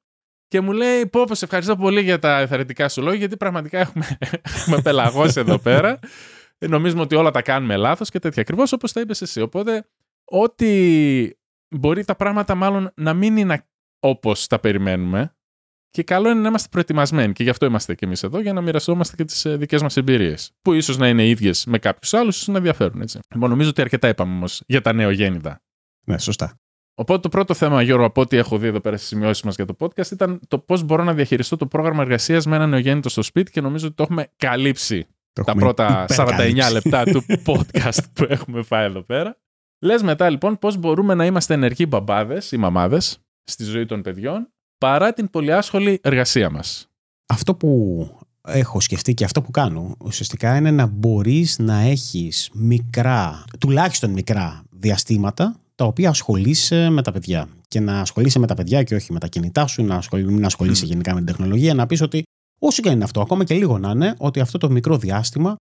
και μου λέει: Πω, πω, σε ευχαριστώ πολύ για τα εθαρρυντικά σου λόγια, γιατί πραγματικά έχουμε, έχουμε πελαγώσει εδώ πέρα. Νομίζουμε ότι όλα τα κάνουμε λάθος και τέτοια. Ακριβώς όπως τα είπες εσύ. Οπότε, ότι μπορεί τα πράγματα μάλλον να μην είναι όπως τα περιμένουμε. Και καλό είναι να είμαστε προετοιμασμένοι. Και γι' αυτό είμαστε και εμείς εδώ, για να μοιραστόμαστε και τις ε, δικές μας εμπειρίες. Που ίσως να είναι ίδιες με κάποιους άλλους, ίσως να ενδιαφέρουν. Έτσι. Λοιπόν, νομίζω ότι αρκετά είπαμε όμως για τα νεογέννητα. Ναι, σωστά. Οπότε το πρώτο θέμα, Γιώργο, από ό,τι έχω δει εδώ πέρα στις σημειώσεις μας για το podcast, ήταν το πώς μπορώ να διαχειριστώ το πρόγραμμα εργασίας με ένα νεογέννητο στο σπίτι και νομίζω ότι το έχουμε καλύψει το τα πρώτα 49 λεπτά του podcast που έχουμε φάει εδώ πέρα. Λες μετά λοιπόν πώς μπορούμε να είμαστε ενεργοί μπαμπάδες ή μαμάδες στη ζωή των παιδιών παρά την πολυάσχολη εργασία μας. Αυτό που έχω σκεφτεί και αυτό που κάνω ουσιαστικά είναι να μπορείς να έχεις μικρά, τουλάχιστον μικρά διαστήματα τα οποία ασχολείσαι με τα παιδιά. Και να ασχολείσαι με τα παιδιά και όχι με τα κινητά σου, να ασχολείσαι, μην ασχολείσαι γενικά με την τεχνολογία, να πεις ότι όσο και είναι αυτό, ακόμα και λίγο να είναι, ότι αυτό το μικρό διάστημα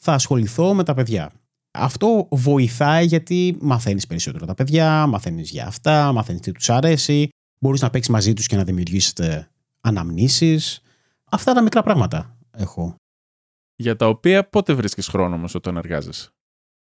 θα ασχοληθώ με τα παιδιά. Αυτό βοηθάει γιατί μαθαίνεις περισσότερο τα παιδιά, μαθαίνεις για αυτά, μαθαίνεις τι τους αρέσει, μπορείς να παίξεις μαζί τους και να δημιουργήσετε αναμνήσεις. Αυτά τα μικρά πράγματα έχω. Για τα οποία πότε βρίσκεις χρόνο όμω όταν εργάζεσαι;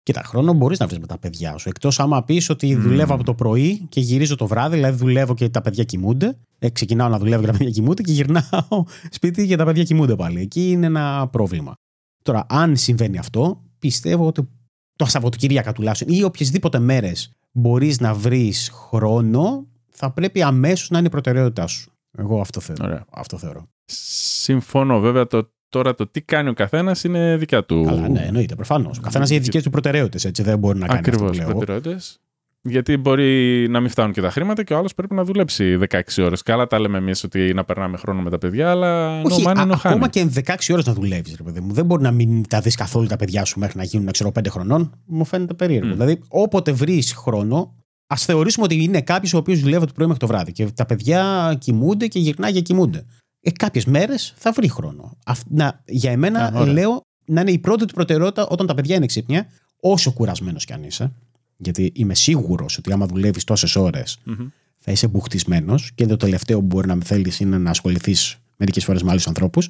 Κοίτα, χρόνο μπορείς να βρεις με τα παιδιά σου. Εκτός άμα πεις ότι δουλεύω από το πρωί και γυρίζω το βράδυ, δηλαδή δουλεύω και τα παιδιά κοιμούνται. Ε, ξεκινάω να δουλεύω και τα παιδιά κοιμούνται και γυρνάω σπίτι και τα παιδιά κοιμούνται πάλι. Εκεί είναι ένα πρόβλημα. Τώρα, αν συμβαίνει αυτό, πιστεύω ότι το Σαββατοκύριακα τουλάχιστον ή οποιασδήποτε μέρες μπορείς να βρεις χρόνο, θα πρέπει αμέσως να είναι η προτεραιότητά σου. Εγώ αυτό θεωρώ. Αυτό θεωρώ. Συμφωνώ. Βέβαια, το Τώρα το τι κάνει ο καθένας είναι δικιά του. Καλά, ναι, εννοείται προφανώς. Ο καθένας έχει δικές του προτεραιότητες. Έτσι δεν μπορεί να κάνει Ακριβώς. Προτεραιότητες. Γιατί μπορεί να μην φτάνουν και τα χρήματα και ο άλλος πρέπει να δουλέψει 16 ώρες. Καλά τα λέμε εμείς ότι να περνάμε χρόνο με τα παιδιά, αλλά Όχι, νομάνε α, ακόμα και 16 ώρες να δουλεύεις, ρε παιδί μου. Δεν μπορεί να μην τα δεις καθόλου τα παιδιά σου μέχρι να γίνουν, ξέρω, 5 χρονών. Μου φαίνεται περίεργο. Μμ. Δηλαδή, όποτε βρεις χρόνο, ας θεωρήσουμε ότι είναι κάποιος ο οποίος δουλεύει από το πρωί μέχρι το βράδυ και τα παιδιά κοιμούνται και γυρνάει και κοιμούνται. Ε, Κάποιες μέρες θα βρει χρόνο. Αυ- να, για εμένα, Α, ωραία. λέω να είναι η πρώτη του προτεραιότητα όταν τα παιδιά είναι ξύπνια, όσο κουρασμένος κι αν είσαι. Γιατί είμαι σίγουρος ότι άμα δουλεύεις τόσες ώρες, Μμμ. θα είσαι μπουχτισμένος και το τελευταίο που μπορεί να με θέλεις είναι να ασχοληθείς μερικές φορές με άλλους ανθρώπους.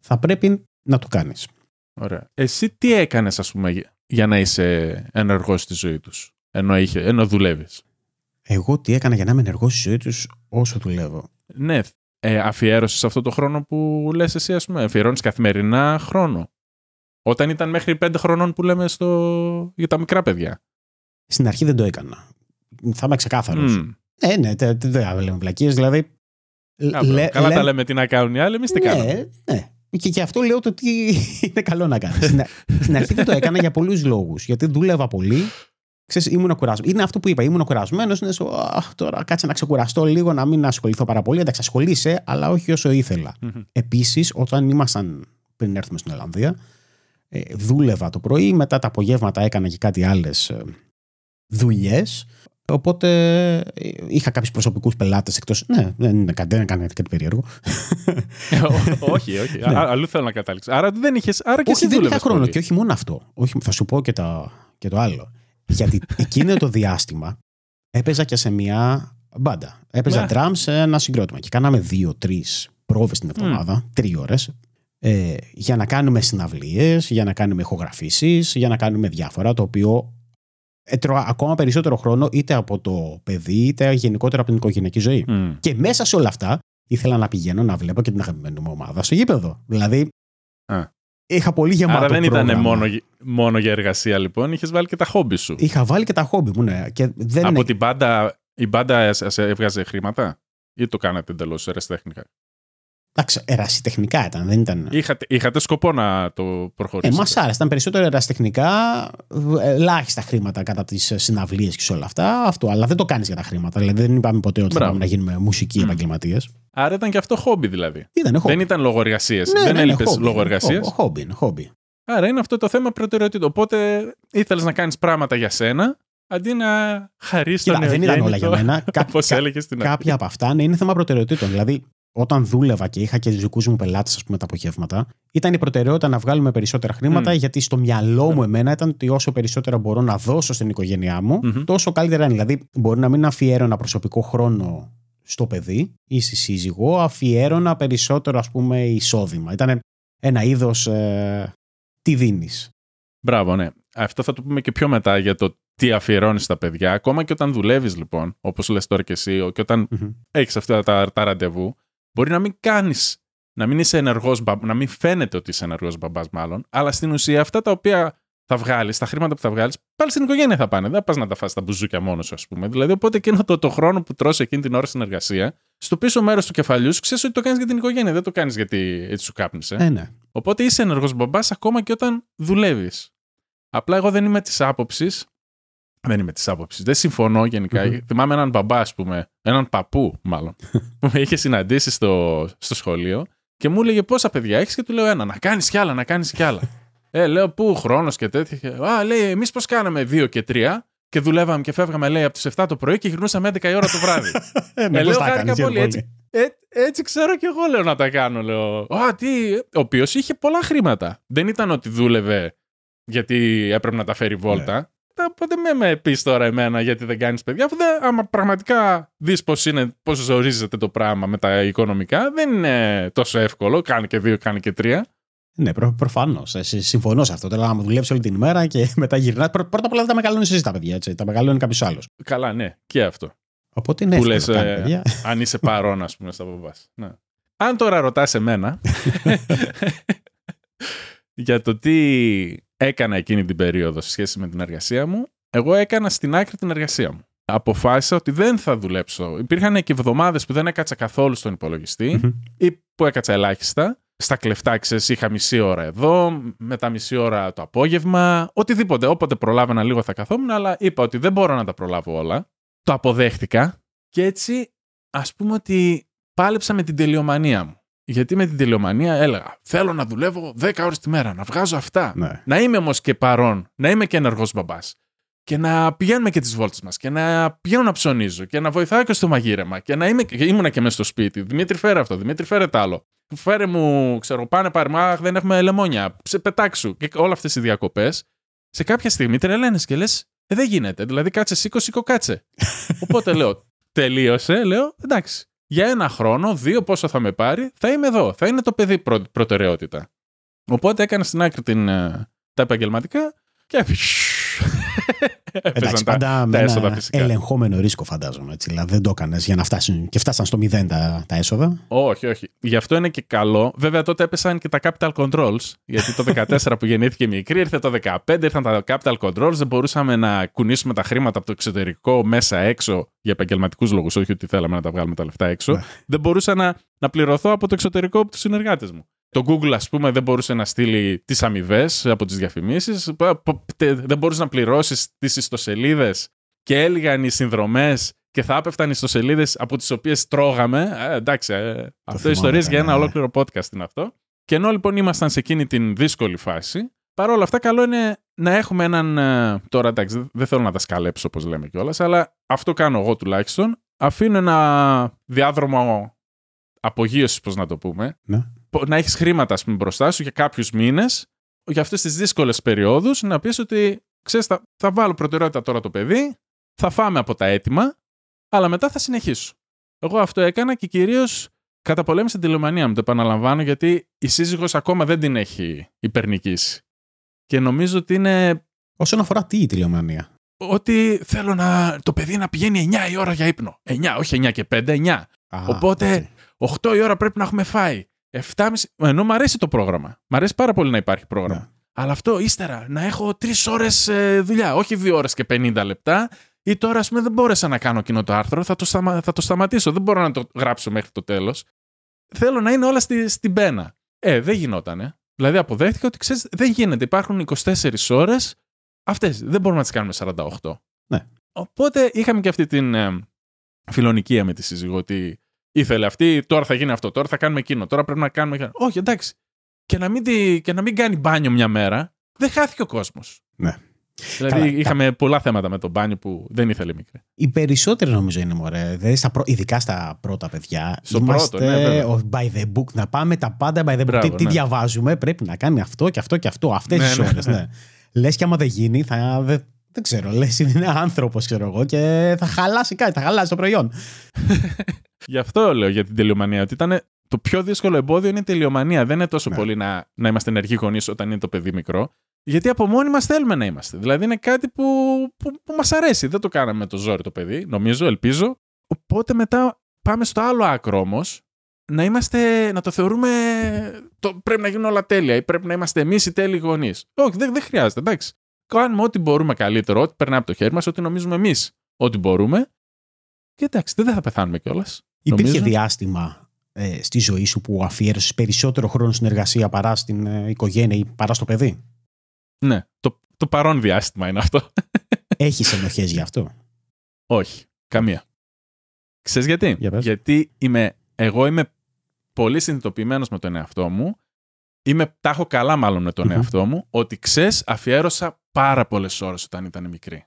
Θα πρέπει να το κάνεις. Ωραία. Εσύ τι έκανες, ας πούμε, για- για να είσαι ενεργός στη ζωή τους, ενώ, είχε, ενώ δουλεύεις; Εγώ τι έκανα για να είμαι ενεργός στη ζωή τους όσο δουλεύω. Ναι, ε, αφιέρωσες αυτό το χρόνο που λες εσύ, ας πούμε. Αφιερώνεις καθημερινά χρόνο. Όταν ήταν μέχρι 5 χρονών που λέμε στο... για τα μικρά παιδιά. Στην αρχή δεν το έκανα. Θα είμαι ξεκάθαρος. Μμ. Ε, ναι, τε- τε- δεν θα λέμε βλακίες. Δηλαδή. Α, λέ- Καλά λέ- τα λέμε τι να κάνουν οι άλλοι, εμείς τι κάνουμε. Ναι, ναι. Και, και αυτό λέω το τι είναι καλό να κάνεις. στην, στην αρχή δεν το έκανα για πολλούς λόγους. Γιατί δούλευα πολύ. Ξέρεις, ήμουν κουρασμένο. Είναι αυτό που είπα. Ήμουν κουρασμένος. Είναι στο, «Αχ, τώρα κάτσε να ξεκουραστώ λίγο, να μην ασχοληθώ πάρα πολύ. Εντάξει, ασχολείσαι, αλλά όχι όσο ήθελα. Μμμ. Επίσης, όταν ήμασταν πριν έρθουμε στην Ολλανδία, ε, δούλευα το πρωί, μετά τα απογεύματα έκανα και κάτι άλλες δουλειές. Οπότε ε, είχα κάποιους προσωπικούς πελάτες εκτός. Ναι, δεν είναι κάτι, δεν έκανε κάτι περίεργο. Ε, Ό- όχι, όχι. Ναι. Α- αλλού θέλω να καταλήξω. Άρα δεν είχες. Άρα και όχι, εσύ δεν είχα δούλευες χρόνο. πολύ. Και όχι μόνο αυτό. Όχι, θα σου πω και, τα, και το άλλο. Γιατί εκείνο το διάστημα έπαιζα και σε μια μπάντα. Έπαιζα Ναι. drum σε ένα συγκρότημα. Και κάναμε δύο-τρει πρόβες την εβδομάδα, τρεις ώρες. Ε, για να κάνουμε συναυλίες, για να κάνουμε ηχογραφήσεις, για να κάνουμε διάφορα, το οποίο έτρωα ακόμα περισσότερο χρόνο είτε από το παιδί, είτε γενικότερα από την οικογενειακή ζωή. Μμ. Και μέσα σε όλα αυτά ήθελα να πηγαίνω να βλέπω και την αγαπημένη μου ομάδα στο γήπεδο. Δηλαδή. Α. Είχα πολύ γεμάτο Άρα δεν ήταν πρόγραμμα. μόνο, γε- μόνο για εργασία λοιπόν, είχες βάλει και τα χόμπι σου. Είχα βάλει και τα χόμπι μου, ναι. Και δεν Από είναι... την μπάντα, η μπάντα σα έβγαζε χρήματα ή το κάνατε εντελώς ερασιτέχνικα. Εντάξει, ερασιτεχνικά ήταν, δεν ήταν. Είχατε, είχατε σκοπό να το Ε, προχωρήσετε. μας άρεσε. Ήταν περισσότερο ερασιτεχνικά, ε, ελάχιστα χρήματα κατά τις συναυλίες και σε όλα αυτά. Αυτό, αλλά δεν το κάνεις για τα χρήματα. Δηλαδή δεν είπαμε ποτέ ότι θα Μπράβο. πάμε να γίνουμε μουσικοί Μμ. επαγγελματίες. Άρα ήταν και αυτό χόμπι δηλαδή. Ήταν χόμπι; Δεν ήταν λόγω εργασία. Ναι, δεν ναι, έλειπες ναι, χόμπι. λόγω εργασία. Χο- Χόμπι, είναι χόμπι. Άρα είναι αυτό το θέμα προτεραιότητα. Οπότε ήθελες να κάνεις πράγματα για σένα αντί να χαρίσει τον Κοίτα, δεν ήταν όλα για μένα. Κα- Όπως κα- έλεγες στην αρχή. κάποια από αυτά ναι, είναι θέμα προτεραιοτήτων. Δηλαδή, όταν δούλευα και είχα και του δικούς μου πελάτες, ας πούμε, τα απογεύματα, ήταν η προτεραιότητα να βγάλουμε περισσότερα χρήματα, Μμ. γιατί στο μυαλό μου εμένα ήταν ότι όσο περισσότερα μπορώ να δώσω στην οικογένειά μου, Μμμ. τόσο καλύτερα είναι. Δηλαδή, μπορεί να μην αφιέρωνα προσωπικό χρόνο στο παιδί ή στη σύζυγο, αφιέρωνα περισσότερο, ας πούμε, εισόδημα. Ήταν ένα είδος. Ε, τι δίνεις. Μπράβο, ναι. Αυτό θα το πούμε και πιο μετά για το τι αφιερώνεις στα παιδιά. Ακόμα και όταν δουλεύεις, λοιπόν, όπως λες τώρα και εσύ, και όταν έχεις αυτά τα, τα ραντεβού, μπορεί να μην κάνεις, να μην είσαι ενεργός, να μην φαίνεται ότι είσαι ενεργός μπαμπάς, μάλλον, αλλά στην ουσία αυτά τα οποία θα βγάλεις, τα χρήματα που θα βγάλεις, πάλι στην οικογένεια θα πάνε. Δεν πας να τα φας τα μπουζούκια μόνος σου, ας πούμε. Δηλαδή, οπότε εκείνο το, το χρόνο που τρώσει εκείνη την ώρα στην εργασία, στο πίσω μέρος του κεφαλιού σου ξέρεις ότι το κάνεις για την οικογένεια, δεν το κάνεις γιατί έτσι σου κάπνισε. Ε, ναι. Οπότε είσαι ενεργός μπαμπάς ακόμα και όταν δουλεύεις. Απλά εγώ δεν είμαι της άποψης. Δεν είμαι της άποψης. Δεν συμφωνώ γενικά. Μμμ. Θυμάμαι έναν μπαμπά, ας πούμε, έναν παππού μάλλον, που με είχε συναντήσει στο, στο σχολείο και μου έλεγε πόσα παιδιά έχεις; και του λέω ένα. Να κάνεις κι άλλα, να κάνεις κι άλλα. ε, λέω πού χρόνος και τέτοια. Α, λέει, εμείς πώς κάναμε δύο και τρία και δουλεύαμε και φεύγαμε, λέει, από τις 7 το πρωί και γυρνούσαμε 11 η ώρα το βράδυ. Ε, ναι, Ε, πώς λέω, τα χάρηκα κάνεις, πολύ, Γιώργο, έτσι. Ε, έτσι ξέρω κι εγώ λέω να τα κάνω. Λέω. Α, τι. Ο οποίος είχε πολλά χρήματα. Δεν ήταν ότι δούλευε γιατί έπρεπε να τα φέρει βόλτα. Ναι. Τα- Οπότε με με πεις τώρα εμένα γιατί δεν κάνεις παιδιά. Αφού δεν, άμα πραγματικά δεις πώς είναι, πώς ζορίζεται το πράγμα με τα οικονομικά, δεν είναι τόσο εύκολο. Κάνει και δύο, κάνει και τρία. Ναι, προ, προφανώς. Συμφωνώ σε αυτό. Τώρα, άμα δουλεύει όλη την ημέρα και μετά γυρνάς. Πρώτα απ' όλα δεν τα μεγαλώνεις εσύ τα παιδιά. Έτσι. Τα μεγαλώνει κάποιος άλλος. Καλά, ναι, και αυτό. Οπότε είναι Που εύκολο λες, να κάνει, ε, παιδιά. αν είσαι παρόν, ας πούμε, στα μπαμπά. Ναι. Αν τώρα ρωτάς εμένα για το τι έκανα εκείνη την περίοδο σε σχέση με την εργασία μου, εγώ έκανα στην άκρη την εργασία μου. Αποφάσισα ότι δεν θα δουλέψω. Υπήρχαν και εβδομάδες που δεν έκατσα καθόλου στον υπολογιστή Μμμ. ή που έκατσα ελάχιστα στα κλεφτά, ξέρεις, είχα μισή ώρα εδώ, μετά μισή ώρα το απόγευμα, οτιδήποτε. Όποτε προλάβαινα λίγο θα καθόμουν, αλλά είπα ότι δεν μπορώ να τα προλάβω όλα. Το αποδέχτηκα και έτσι ας πούμε ότι πάλεψα με την τελειομανία μου. Γιατί με την τελειομανία έλεγα Θέλω να δουλεύω 10 ώρες τη μέρα, να βγάζω αυτά. Ναι. Να είμαι όμως και παρόν, να είμαι και ενεργός μπαμπάς. Και να πηγαίνουμε και τις βόλτες μας. Και να πηγαίνω να ψωνίζω. Και να βοηθάω και στο μαγείρεμα. Και να είμαι. Και ήμουνα και μέσα στο σπίτι. Δημήτρη, φέρε αυτό. Δημήτρη, φέρε τ' άλλο. Φέρε μου, ξέρω, πάνε πάρε. δεν έχουμε λεμόνια. Σε πετάξου. Και όλα αυτές οι διακοπές. Σε κάποια στιγμή τρελαίνε και λες, ε, δεν γίνεται. Δηλαδή, κάτσε, σήκω, σήκω, κάτσε. Οπότε λέω, τελείωσε. Λέω, εντάξει. Για ένα χρόνο, δύο πόσο θα με πάρει, θα είμαι εδώ. Θα είναι το παιδί προ, προτεραιότητα. Οπότε έκανα στην άκρη την, ε, τα επαγγελματικά και Εντάξει, πάντα με ένα ελεγχόμενο ρίσκο, φαντάζομαι. Έτσι. Δηλαδή δεν το έκανες για να φτάσουν και φτάσαν στο μηδέν τα, τα έσοδα. Όχι, όχι. Γι' αυτό είναι και καλό. Βέβαια τότε έπεσαν και τα capital controls. Γιατί το 2014 που γεννήθηκε η μικρή, ήρθε το 2015, ήρθαν τα capital controls. Δεν μπορούσαμε να κουνήσουμε τα χρήματα από το εξωτερικό μέσα έξω για επαγγελματικούς λόγους. Όχι ότι θέλαμε να τα βγάλουμε τα λεφτά έξω. Ναι. Δεν μπορούσα να, να πληρωθώ από το εξωτερικό από τους συνεργάτες μου. Το Google, ας πούμε, δεν μπορούσε να στείλει τις αμοιβές από τις διαφημίσεις. Δεν μπορούσες να πληρώσεις τις ιστοσελίδες και έλεγαν οι συνδρομές και θα έπεφταν ιστοσελίδες από τις οποίες τρώγαμε. Ε, εντάξει, ε, αυτό ιστορίε για ένα ναι. ολόκληρο podcast είναι αυτό. Και ενώ λοιπόν ήμασταν σε εκείνη την δύσκολη φάση, παρόλα αυτά, καλό είναι να έχουμε έναν. Ε, τώρα εντάξει, δεν θέλω να τα σκαλέψω όπως λέμε κιόλας, αλλά αυτό κάνω εγώ τουλάχιστον. Αφήνω ένα διάδρομο απογείωσης, πώς να το πούμε. Ναι να έχεις χρήματα ας πούμε, μπροστά σου για κάποιους μήνες, για αυτές τις δύσκολες περιόδους, να πεις ότι ξέρεις, θα, θα βάλω προτεραιότητα τώρα το παιδί, θα φάμε από τα έτοιμα, αλλά μετά θα συνεχίσω. Εγώ αυτό έκανα και κυρίως καταπολέμησα την τηλεομανία μου. Το επαναλαμβάνω γιατί η σύζυγος ακόμα δεν την έχει υπερνικήσει. Και νομίζω ότι είναι. Όσον αφορά τι η τηλεομανία. Ότι θέλω να, το παιδί να πηγαίνει 9 η ώρα για ύπνο. 9, όχι 9 και 5, 9. Α, Οπότε 8 η ώρα πρέπει να έχουμε φάει. 7,5. Ενώ μου αρέσει το πρόγραμμα. Μ' αρέσει πάρα πολύ να υπάρχει πρόγραμμα. Ναι. Αλλά αυτό ύστερα να έχω τρεις ώρες ε, δουλειά, όχι δύο ώρες και 50 λεπτά. Ή τώρα, ας πούμε, δεν μπόρεσα να κάνω εκείνο το άρθρο, θα το, σταμα... θα το σταματήσω. Δεν μπορώ να το γράψω μέχρι το τέλος. Θέλω να είναι όλα στη... στην πένα. Ε, δεν γινότανε. Δηλαδή, αποδέχτηκα ότι ξέρεις, δεν γίνεται. Υπάρχουν 24 ώρες. Αυτές δεν μπορούμε να τις κάνουμε 48. Ναι. Οπότε είχαμε και αυτή την ε, φιλονικία με τη σύζυγο ότι ήθελε αυτή, τώρα θα γίνει αυτό, τώρα θα κάνουμε εκείνο, τώρα πρέπει να κάνουμε εκείνο. Όχι, εντάξει. Και να μην, και να μην κάνει μπάνιο μια μέρα, δεν χάθηκε ο κόσμος. Ναι. Δηλαδή Καλά, είχαμε τα... πολλά θέματα με το μπάνιο που δεν ήθελε μικρή. Οι περισσότεροι νομίζω είναι μωρέ. Δηλαδή στα ειδικά στα πρώτα παιδιά. Στο είμαστε πρώτο, ναι, by the book. Να πάμε τα πάντα by the book. Μπράβο, τι, τι ναι. διαβάζουμε, πρέπει να κάνει αυτό και αυτό και αυτό. Αυτές ναι, τις ναι, ώρες. Ναι. ναι. Λες και άμα δεν γίνει, θα. Δεν, δεν ξέρω. Λες είναι άνθρωπος, ξέρω εγώ, και θα χαλάσει κάτι, θα χαλάσει το προϊόν. Γι' αυτό λέω για την τελειομανία. Ότι ήταν το πιο δύσκολο εμπόδιο είναι η τελειομανία. Δεν είναι τόσο ναι. πολύ να, να είμαστε ενεργοί γονείς όταν είναι το παιδί μικρό. Γιατί από μόνοι μας θέλουμε να είμαστε. Δηλαδή είναι κάτι που, που, που μας αρέσει. Δεν το κάναμε με το ζόρι το παιδί, νομίζω, ελπίζω. Οπότε μετά πάμε στο άλλο άκρο όμως. Να, είμαστε, να το θεωρούμε. Το, πρέπει να γίνουν όλα τέλεια ή πρέπει να είμαστε εμείς οι τέλειοι γονείς. Όχι, δεν, δεν χρειάζεται. Εντάξει. Κάνουμε ό,τι μπορούμε καλύτερο, ό,τι περνάει από το χέρι μας, ό,τι νομίζουμε εμείς ότι μπορούμε. Και εντάξει, δεν θα πεθάνουμε κιόλας. Υπήρχε νομίζω. διάστημα ε, στη ζωή σου που αφιέρωσες περισσότερο χρόνο στην εργασία παρά στην ε, οικογένεια ή παρά στο παιδί; Ναι, το, το παρόν διάστημα είναι αυτό. Έχεις ενοχές γι' αυτό; Όχι, καμία. Ξέρεις γιατί; γιατί είμαι, εγώ είμαι πολύ συνειδητοποιημένος με τον εαυτό μου. Είμαι, τα έχω καλά μάλλον με τον εαυτό μου, ότι ξέρεις, αφιέρωσα πάρα πολλές ώρες όταν ήταν μικρή.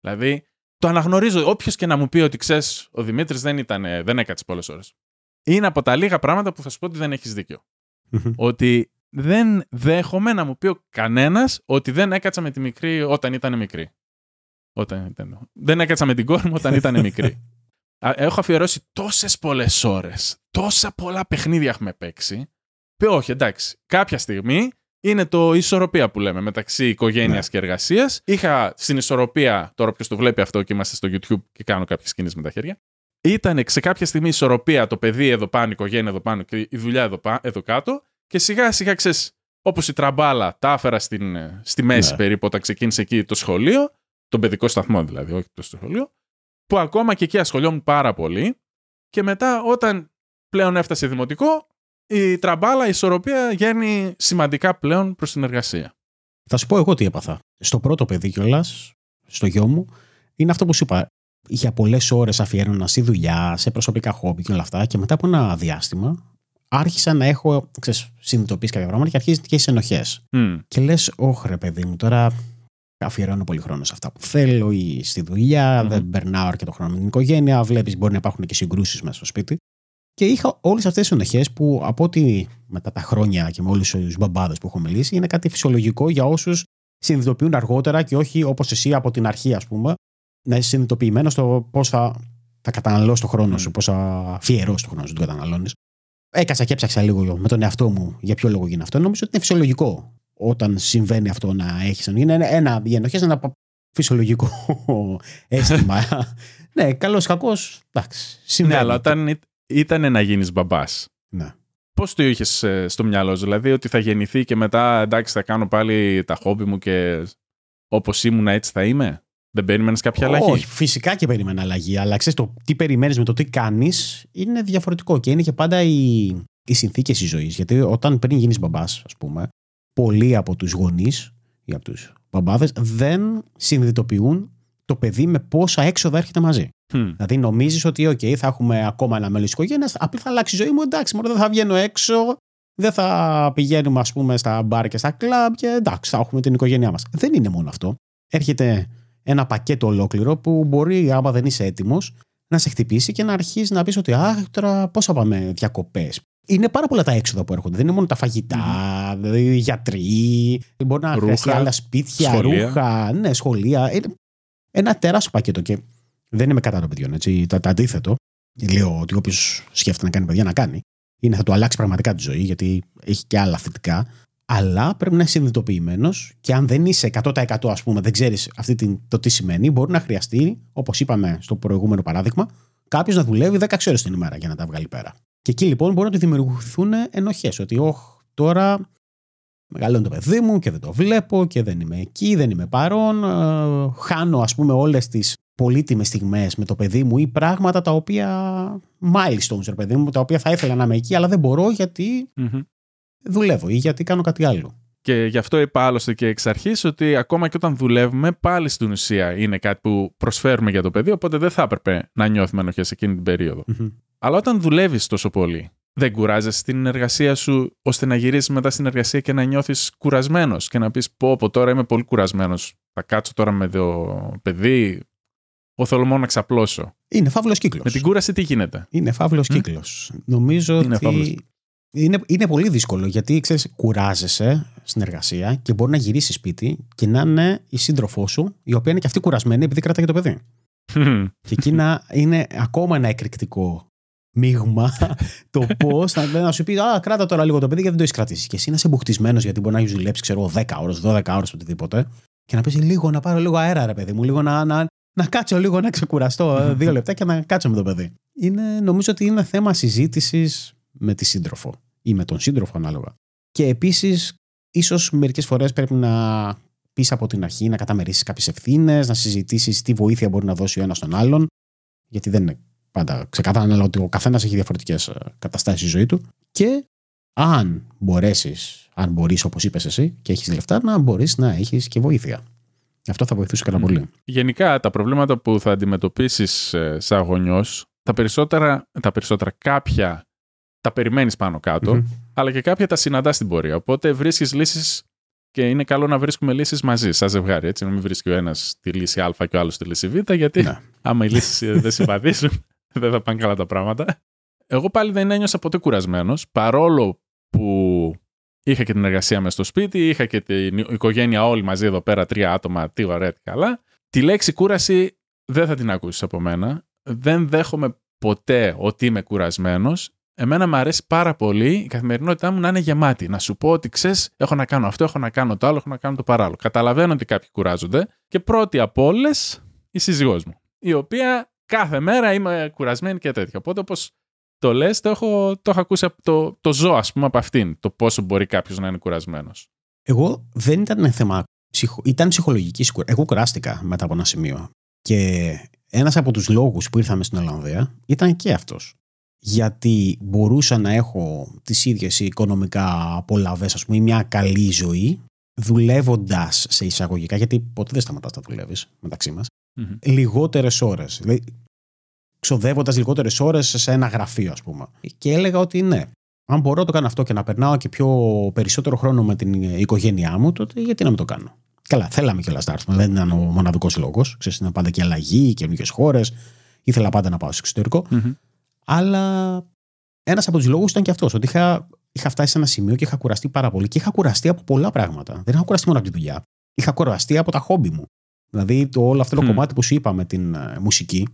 Δηλαδή, το αναγνωρίζω. Όποιος και να μου πει ότι ξέρεις, ο Δημήτρης δεν, ήταν, δεν έκατσε πολλές ώρες. Είναι από τα λίγα πράγματα που θα σου πω ότι δεν έχεις δίκιο. ότι δεν δέχομαι να μου πει ο κανένας ότι δεν έκατσα με τη μικρή όταν ήταν μικρή. Όταν ήταν... Δεν έκατσα με την κόρη μου όταν ήταν μικρή. Έχω αφιερώσει τόσες πολλές ώρες, τόσα πολλά παιχνίδια έχουμε παίξει. Πει όχι, εντάξει. Κάποια στιγμή είναι το ισορροπία που λέμε μεταξύ οικογένειας ναι. και εργασίας. Είχα στην ισορροπία, τώρα ποιο το βλέπει αυτό και είμαστε στο YouTube και κάνω κάποιες κινήσεις με τα χέρια. Ήταν σε κάποια στιγμή ισορροπία το παιδί εδώ πάνω, η οικογένεια εδώ πάνω και η δουλειά εδώ, εδώ κάτω. Και σιγά σιγά ξέρεις, όπως η τραμπάλα τα άφερα στην, στη μέση ναι. περίπου όταν ξεκίνησε εκεί το σχολείο, τον παιδικό σταθμό δηλαδή, όχι το σχολείο, που ακόμα και εκεί ασχολιόμουν πάρα πολύ. Και μετά όταν πλέον έφτασε δημοτικό, η τραμπάλα, η ισορροπία γέρνει σημαντικά πλέον προς την εργασία. Θα σου πω εγώ τι έπαθα. Στο πρώτο παιδί κιόλας, στο γιο μου, είναι αυτό που σου είπα. Για πολλές ώρες αφιέρωνα στη δουλειά, σε προσωπικά χόμπι και όλα αυτά. Και μετά από ένα διάστημα άρχισα να έχω ξέρεις, συνειδητοποιήσει κάποια πράγματα και αρχίζει και έχει ενοχέ. Mm. Και λες, Όχι, ρε παιδί μου, τώρα αφιερώνω πολύ χρόνο σε αυτά που θέλω ή στη δουλειά, Μμμ. δεν περνάω αρκετό χρόνο με την οικογένεια. Βλέπεις, μπορεί να υπάρχουν και συγκρούσεις μέσα στο σπίτι. Και είχα όλες αυτές τις ενοχές που από ότι μετά τα χρόνια και με όλους τους μπαμπάδες που έχω μιλήσει, είναι κάτι φυσιολογικό για όσους συνειδητοποιούν αργότερα και όχι όπως εσύ από την αρχή, ας πούμε, να είσαι συνειδητοποιημένο στο πώς θα, θα καταναλώσει το χρόνο σου, Μμ. πώς θα αφιερώσει το χρόνο σου, τον καταναλώνεις. Έκασα και έψαξα λίγο με τον εαυτό μου για ποιο λόγο γίνεται αυτό. Νομίζω ότι είναι φυσιολογικό όταν συμβαίνει αυτό να έχεις. Είναι ένα, ένα, οι ενοχές είναι ένα φυσιολογικό αίσθημα. ναι, καλός κακός. Εντάξει. Ναι, Συμβαίνει. αλλά όταν ή- ήταν να γίνεις μπαμπάς. Ναι. Πώς το είχες στο μυαλό σου, Δηλαδή ότι θα γεννηθεί και μετά εντάξει θα κάνω πάλι τα χόμπι μου και όπως ήμουν έτσι θα είμαι; Δεν περίμενες κάποια αλλαγή; Όχι, φυσικά και περίμενα αλλαγή. Αλλά ξέρεις το τι περιμένεις με το τι κάνεις είναι διαφορετικό και είναι και πάντα οι, οι συνθήκες της ζωής. Γιατί όταν πριν γίνεις μπαμπάς, ας πούμε, πολλοί από τους γονείς ή από τους μπαμπάδες δεν συνειδητοποιούν το παιδί με πόσα έξοδα έρχεται μαζί. Χμ. Δηλαδή νομίζεις ότι, OK, θα έχουμε ακόμα ένα μέλος της οικογένειας, απλά θα αλλάξει η ζωή μου. Εντάξει, μόνο δεν θα βγαίνω έξω, δεν θα πηγαίνουμε, ας πούμε, στα μπαρ και στα κλαμπ και εντάξει, θα έχουμε την οικογένειά μας. Δεν είναι μόνο αυτό. Έρχεται ένα πακέτο ολόκληρο που μπορεί, άμα δεν είσαι έτοιμος, να σε χτυπήσει και να αρχίσεις να πεις ότι, Α, τώρα πώς θα πάμε διακοπές. Είναι πάρα πολλά τα έξοδα που έρχονται. Δεν είναι μόνο τα φαγητά, δηλαδή γιατροί, μπορεί να Ρούχα, χρειαστεί άλλα σπίτια, σχολεία. ρούχα, ναι, σχολεία. Είναι ένα τεράστιο πακέτο και δεν είμαι κατά των παιδιών. Έτσι. Το, το αντίθετο, λέω ότι όποιος σκέφτεται να κάνει παιδιά να κάνει, είναι θα του αλλάξει πραγματικά τη ζωή, γιατί έχει και άλλα θετικά. Αλλά πρέπει να είσαι συνειδητοποιημένος και αν δεν είσαι 100% ας πούμε, δεν ξέρεις το τι σημαίνει, μπορεί να χρειαστεί, όπως είπαμε στο προηγούμενο παράδειγμα, κάποιος να δουλεύει 10 ώρες την ημέρα για να τα βγάλει πέρα. Και εκεί λοιπόν μπορεί να του δημιουργηθούν ενοχές. Ότι, όχ, τώρα μεγαλώνει το παιδί μου και δεν το βλέπω και δεν είμαι εκεί, δεν είμαι παρόν. ε, χάνω, ας πούμε, όλες τις πολύτιμες στιγμές με το παιδί μου ή πράγματα τα οποία. milestones, ρε παιδί μου, τα οποία θα ήθελα να είμαι εκεί, αλλά δεν μπορώ γιατί Μμμ. δουλεύω ή γιατί κάνω κάτι άλλο. Και γι' αυτό είπα άλλωστε και εξ αρχής ότι ακόμα και όταν δουλεύουμε, πάλι στην ουσία είναι κάτι που προσφέρουμε για το παιδί, οπότε δεν θα έπρεπε να νιώθουμε ενοχές εκείνη την περίοδο. Αλλά όταν δουλεύεις τόσο πολύ, δεν κουράζεσαι στην εργασία σου ώστε να γυρίσεις μετά στην εργασία και να νιώθεις κουρασμένος και να πεις: Πω, πω, τώρα είμαι πολύ κουρασμένος. Θα κάτσω τώρα με το παιδί. Εγώ θέλω μόνο να ξαπλώσω. Είναι φαύλος κύκλος. Με την κούραση τι γίνεται; Είναι φαύλος Μμ. κύκλος. Νομίζω Είναι φαύλος ότι. Είναι, είναι πολύ δύσκολο γιατί ξέρεις, κουράζεσαι στην εργασία και μπορεί να γυρίσεις σπίτι και να είναι η σύντροφός σου, η οποία είναι και αυτή κουρασμένη επειδή κρατάει το παιδί. Και εκεί να είναι ακόμα ένα εκρηκτικό μείγμα το πώς να, να σου πει Α, κράτα τώρα λίγο το παιδί γιατί δεν το έχεις κρατήσει. Και εσύ να είσαι μπουχτισμένος γιατί μπορεί να έχεις δουλέψει, ξέρω, 10 ώρες, 12 ώρες, οτιδήποτε. Και να πεις λίγο να πάρω λίγο αέρα, ρε παιδί μου, λίγο να, να, να κάτσω λίγο να ξεκουραστώ ε, δύο λεπτά και να κάτσω με το παιδί. Είναι, νομίζω ότι είναι θέμα συζήτησης με τη σύντροφο ή με τον σύντροφο ανάλογα. Και επίσης, ίσως μερικές φορές πρέπει να πεις από την αρχή να καταμερίσεις κάποιες ευθύνες, να συζητήσεις τι βοήθεια μπορεί να δώσει ο ένας τον άλλον. Γιατί δεν είναι πάντα ξεκάθαρα, αλλά ότι ο καθένας έχει διαφορετικές καταστάσεις στη ζωή του. Και αν μπορέσεις, αν μπορείς, όπως είπες εσύ, και έχεις λεφτά, να μπορείς να έχεις και βοήθεια. Αυτό θα βοηθούσε πάρα Μμμ. πολύ. Γενικά, τα προβλήματα που θα αντιμετωπίσεις σαν γονιός, τα περισσότερα, τα περισσότερα κάποια τα περιμένεις πάνω κάτω, Μμμ. αλλά και κάποια τα συναντάς στην πορεία. Οπότε βρίσκεις λύσεις και είναι καλό να βρίσκουμε λύσεις μαζί, σαν ζευγάρι. Έτσι, να μην βρίσκει ο ένας τη λύση Α και ο άλλος τη λύση Β, γιατί Ναι. άμα οι λύσεις δεν συμβαδίσουν, δεν θα πάνε καλά τα πράγματα. Εγώ πάλι δεν ένιωσα ποτέ κουρασμένος, παρόλο που είχα και την εργασία μες στο σπίτι, είχα και την οικογένεια όλοι μαζί εδώ πέρα, τρία άτομα, τι ωραία, τι καλά. Τη λέξη κούραση δεν θα την ακούσεις από μένα. Δεν δέχομαι ποτέ ότι είμαι κουρασμένος. Εμένα μου αρέσει πάρα πολύ η καθημερινότητά μου να είναι γεμάτη. Να σου πω ότι ξέρεις, έχω να κάνω αυτό, έχω να κάνω το άλλο, έχω να κάνω το παράλληλο. Καταλαβαίνω ότι κάποιοι κουράζονται και πρώτη από όλες η σύζυγός μου, η οποία κάθε μέρα είμαι κουρασμένη και τέτοια. Οπότε, όπως το λες, το έχω, το έχω ακούσει από το, το ζω, ας πούμε, από αυτήν. Το πόσο μπορεί κάποιος να είναι κουρασμένος. Εγώ δεν ήταν θέμα. Ψυχο... Ήταν ψυχολογική σκουρ... Εγώ κουράστηκα μετά από ένα σημείο. Και ένας από τους λόγους που ήρθαμε στην Ολλανδία ήταν και αυτός. γιατί μπορούσα να έχω τις ίδιες οικονομικά απολαύες, ας πούμε, μια καλή ζωή, δουλεύοντας σε εισαγωγικά, γιατί ποτέ δεν σταματάς να δουλεύεις μεταξύ μας, mm-hmm. λιγότερες ώρες. Δηλαδή, ξοδεύοντας λιγότερες ώρες σε ένα γραφείο, ας πούμε. Και έλεγα ότι ναι, αν μπορώ να το κάνω αυτό και να περνάω και πιο περισσότερο χρόνο με την οικογένειά μου, τότε γιατί να μην το κάνω. Καλά, θέλαμε κιόλας να έρθουμε. Δεν ήταν ο μοναδικός λόγος. Ξέρετε, ήταν πάντα και αλλαγή, καινούργιες χώρες. Ήθελα πάντα να πάω στο εξωτερικό. Mm-hmm. Αλλά ένας από τους λόγους ήταν και αυτός. Ότι είχα, είχα φτάσει σε ένα σημείο και είχα κουραστεί πάρα πολύ. Και είχα κουραστεί από πολλά πράγματα. Δεν είχα κουραστεί μόνο από τη δουλειά. Είχα κουραστεί από τα χόμπι μου. Δηλαδή, το όλο αυτό το mm. κομμάτι που σου είπα με την uh, μουσική,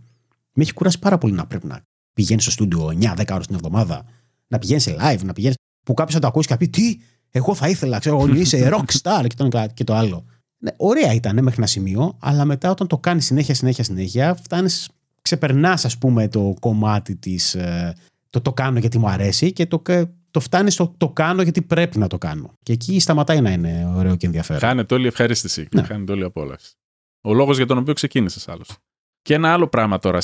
με έχει κουράσει πάρα πολύ να πρέπει να πηγαίνεις στο στούντιο 9-10 ώρες την εβδομάδα, να πηγαίνεις σε live, να πηγαίνεις. που κάποιο θα το ακούσεις και θα πεις Τι, εγώ θα ήθελα, ξέρω, είσαι rock star και το, και το άλλο. Ναι, ωραία ήταν μέχρι ένα σημείο, αλλά μετά όταν το κάνεις συνέχεια, συνέχεια, συνέχεια, φτάνεις, ξεπερνάς, ας πούμε, το κομμάτι της. Ε, το το κάνω γιατί μου αρέσει και το, το φτάνεις στο το κάνω γιατί πρέπει να το κάνω. Και εκεί σταματάει να είναι ωραίο και ενδιαφέρον. Χάνεται όλη η ευχαρίστηση και ναι. χάνεται όλη η απόλαυση. Ο λόγος για τον οποίο ξεκίνησες άλλωστε. Και ένα άλλο πράγμα τώρα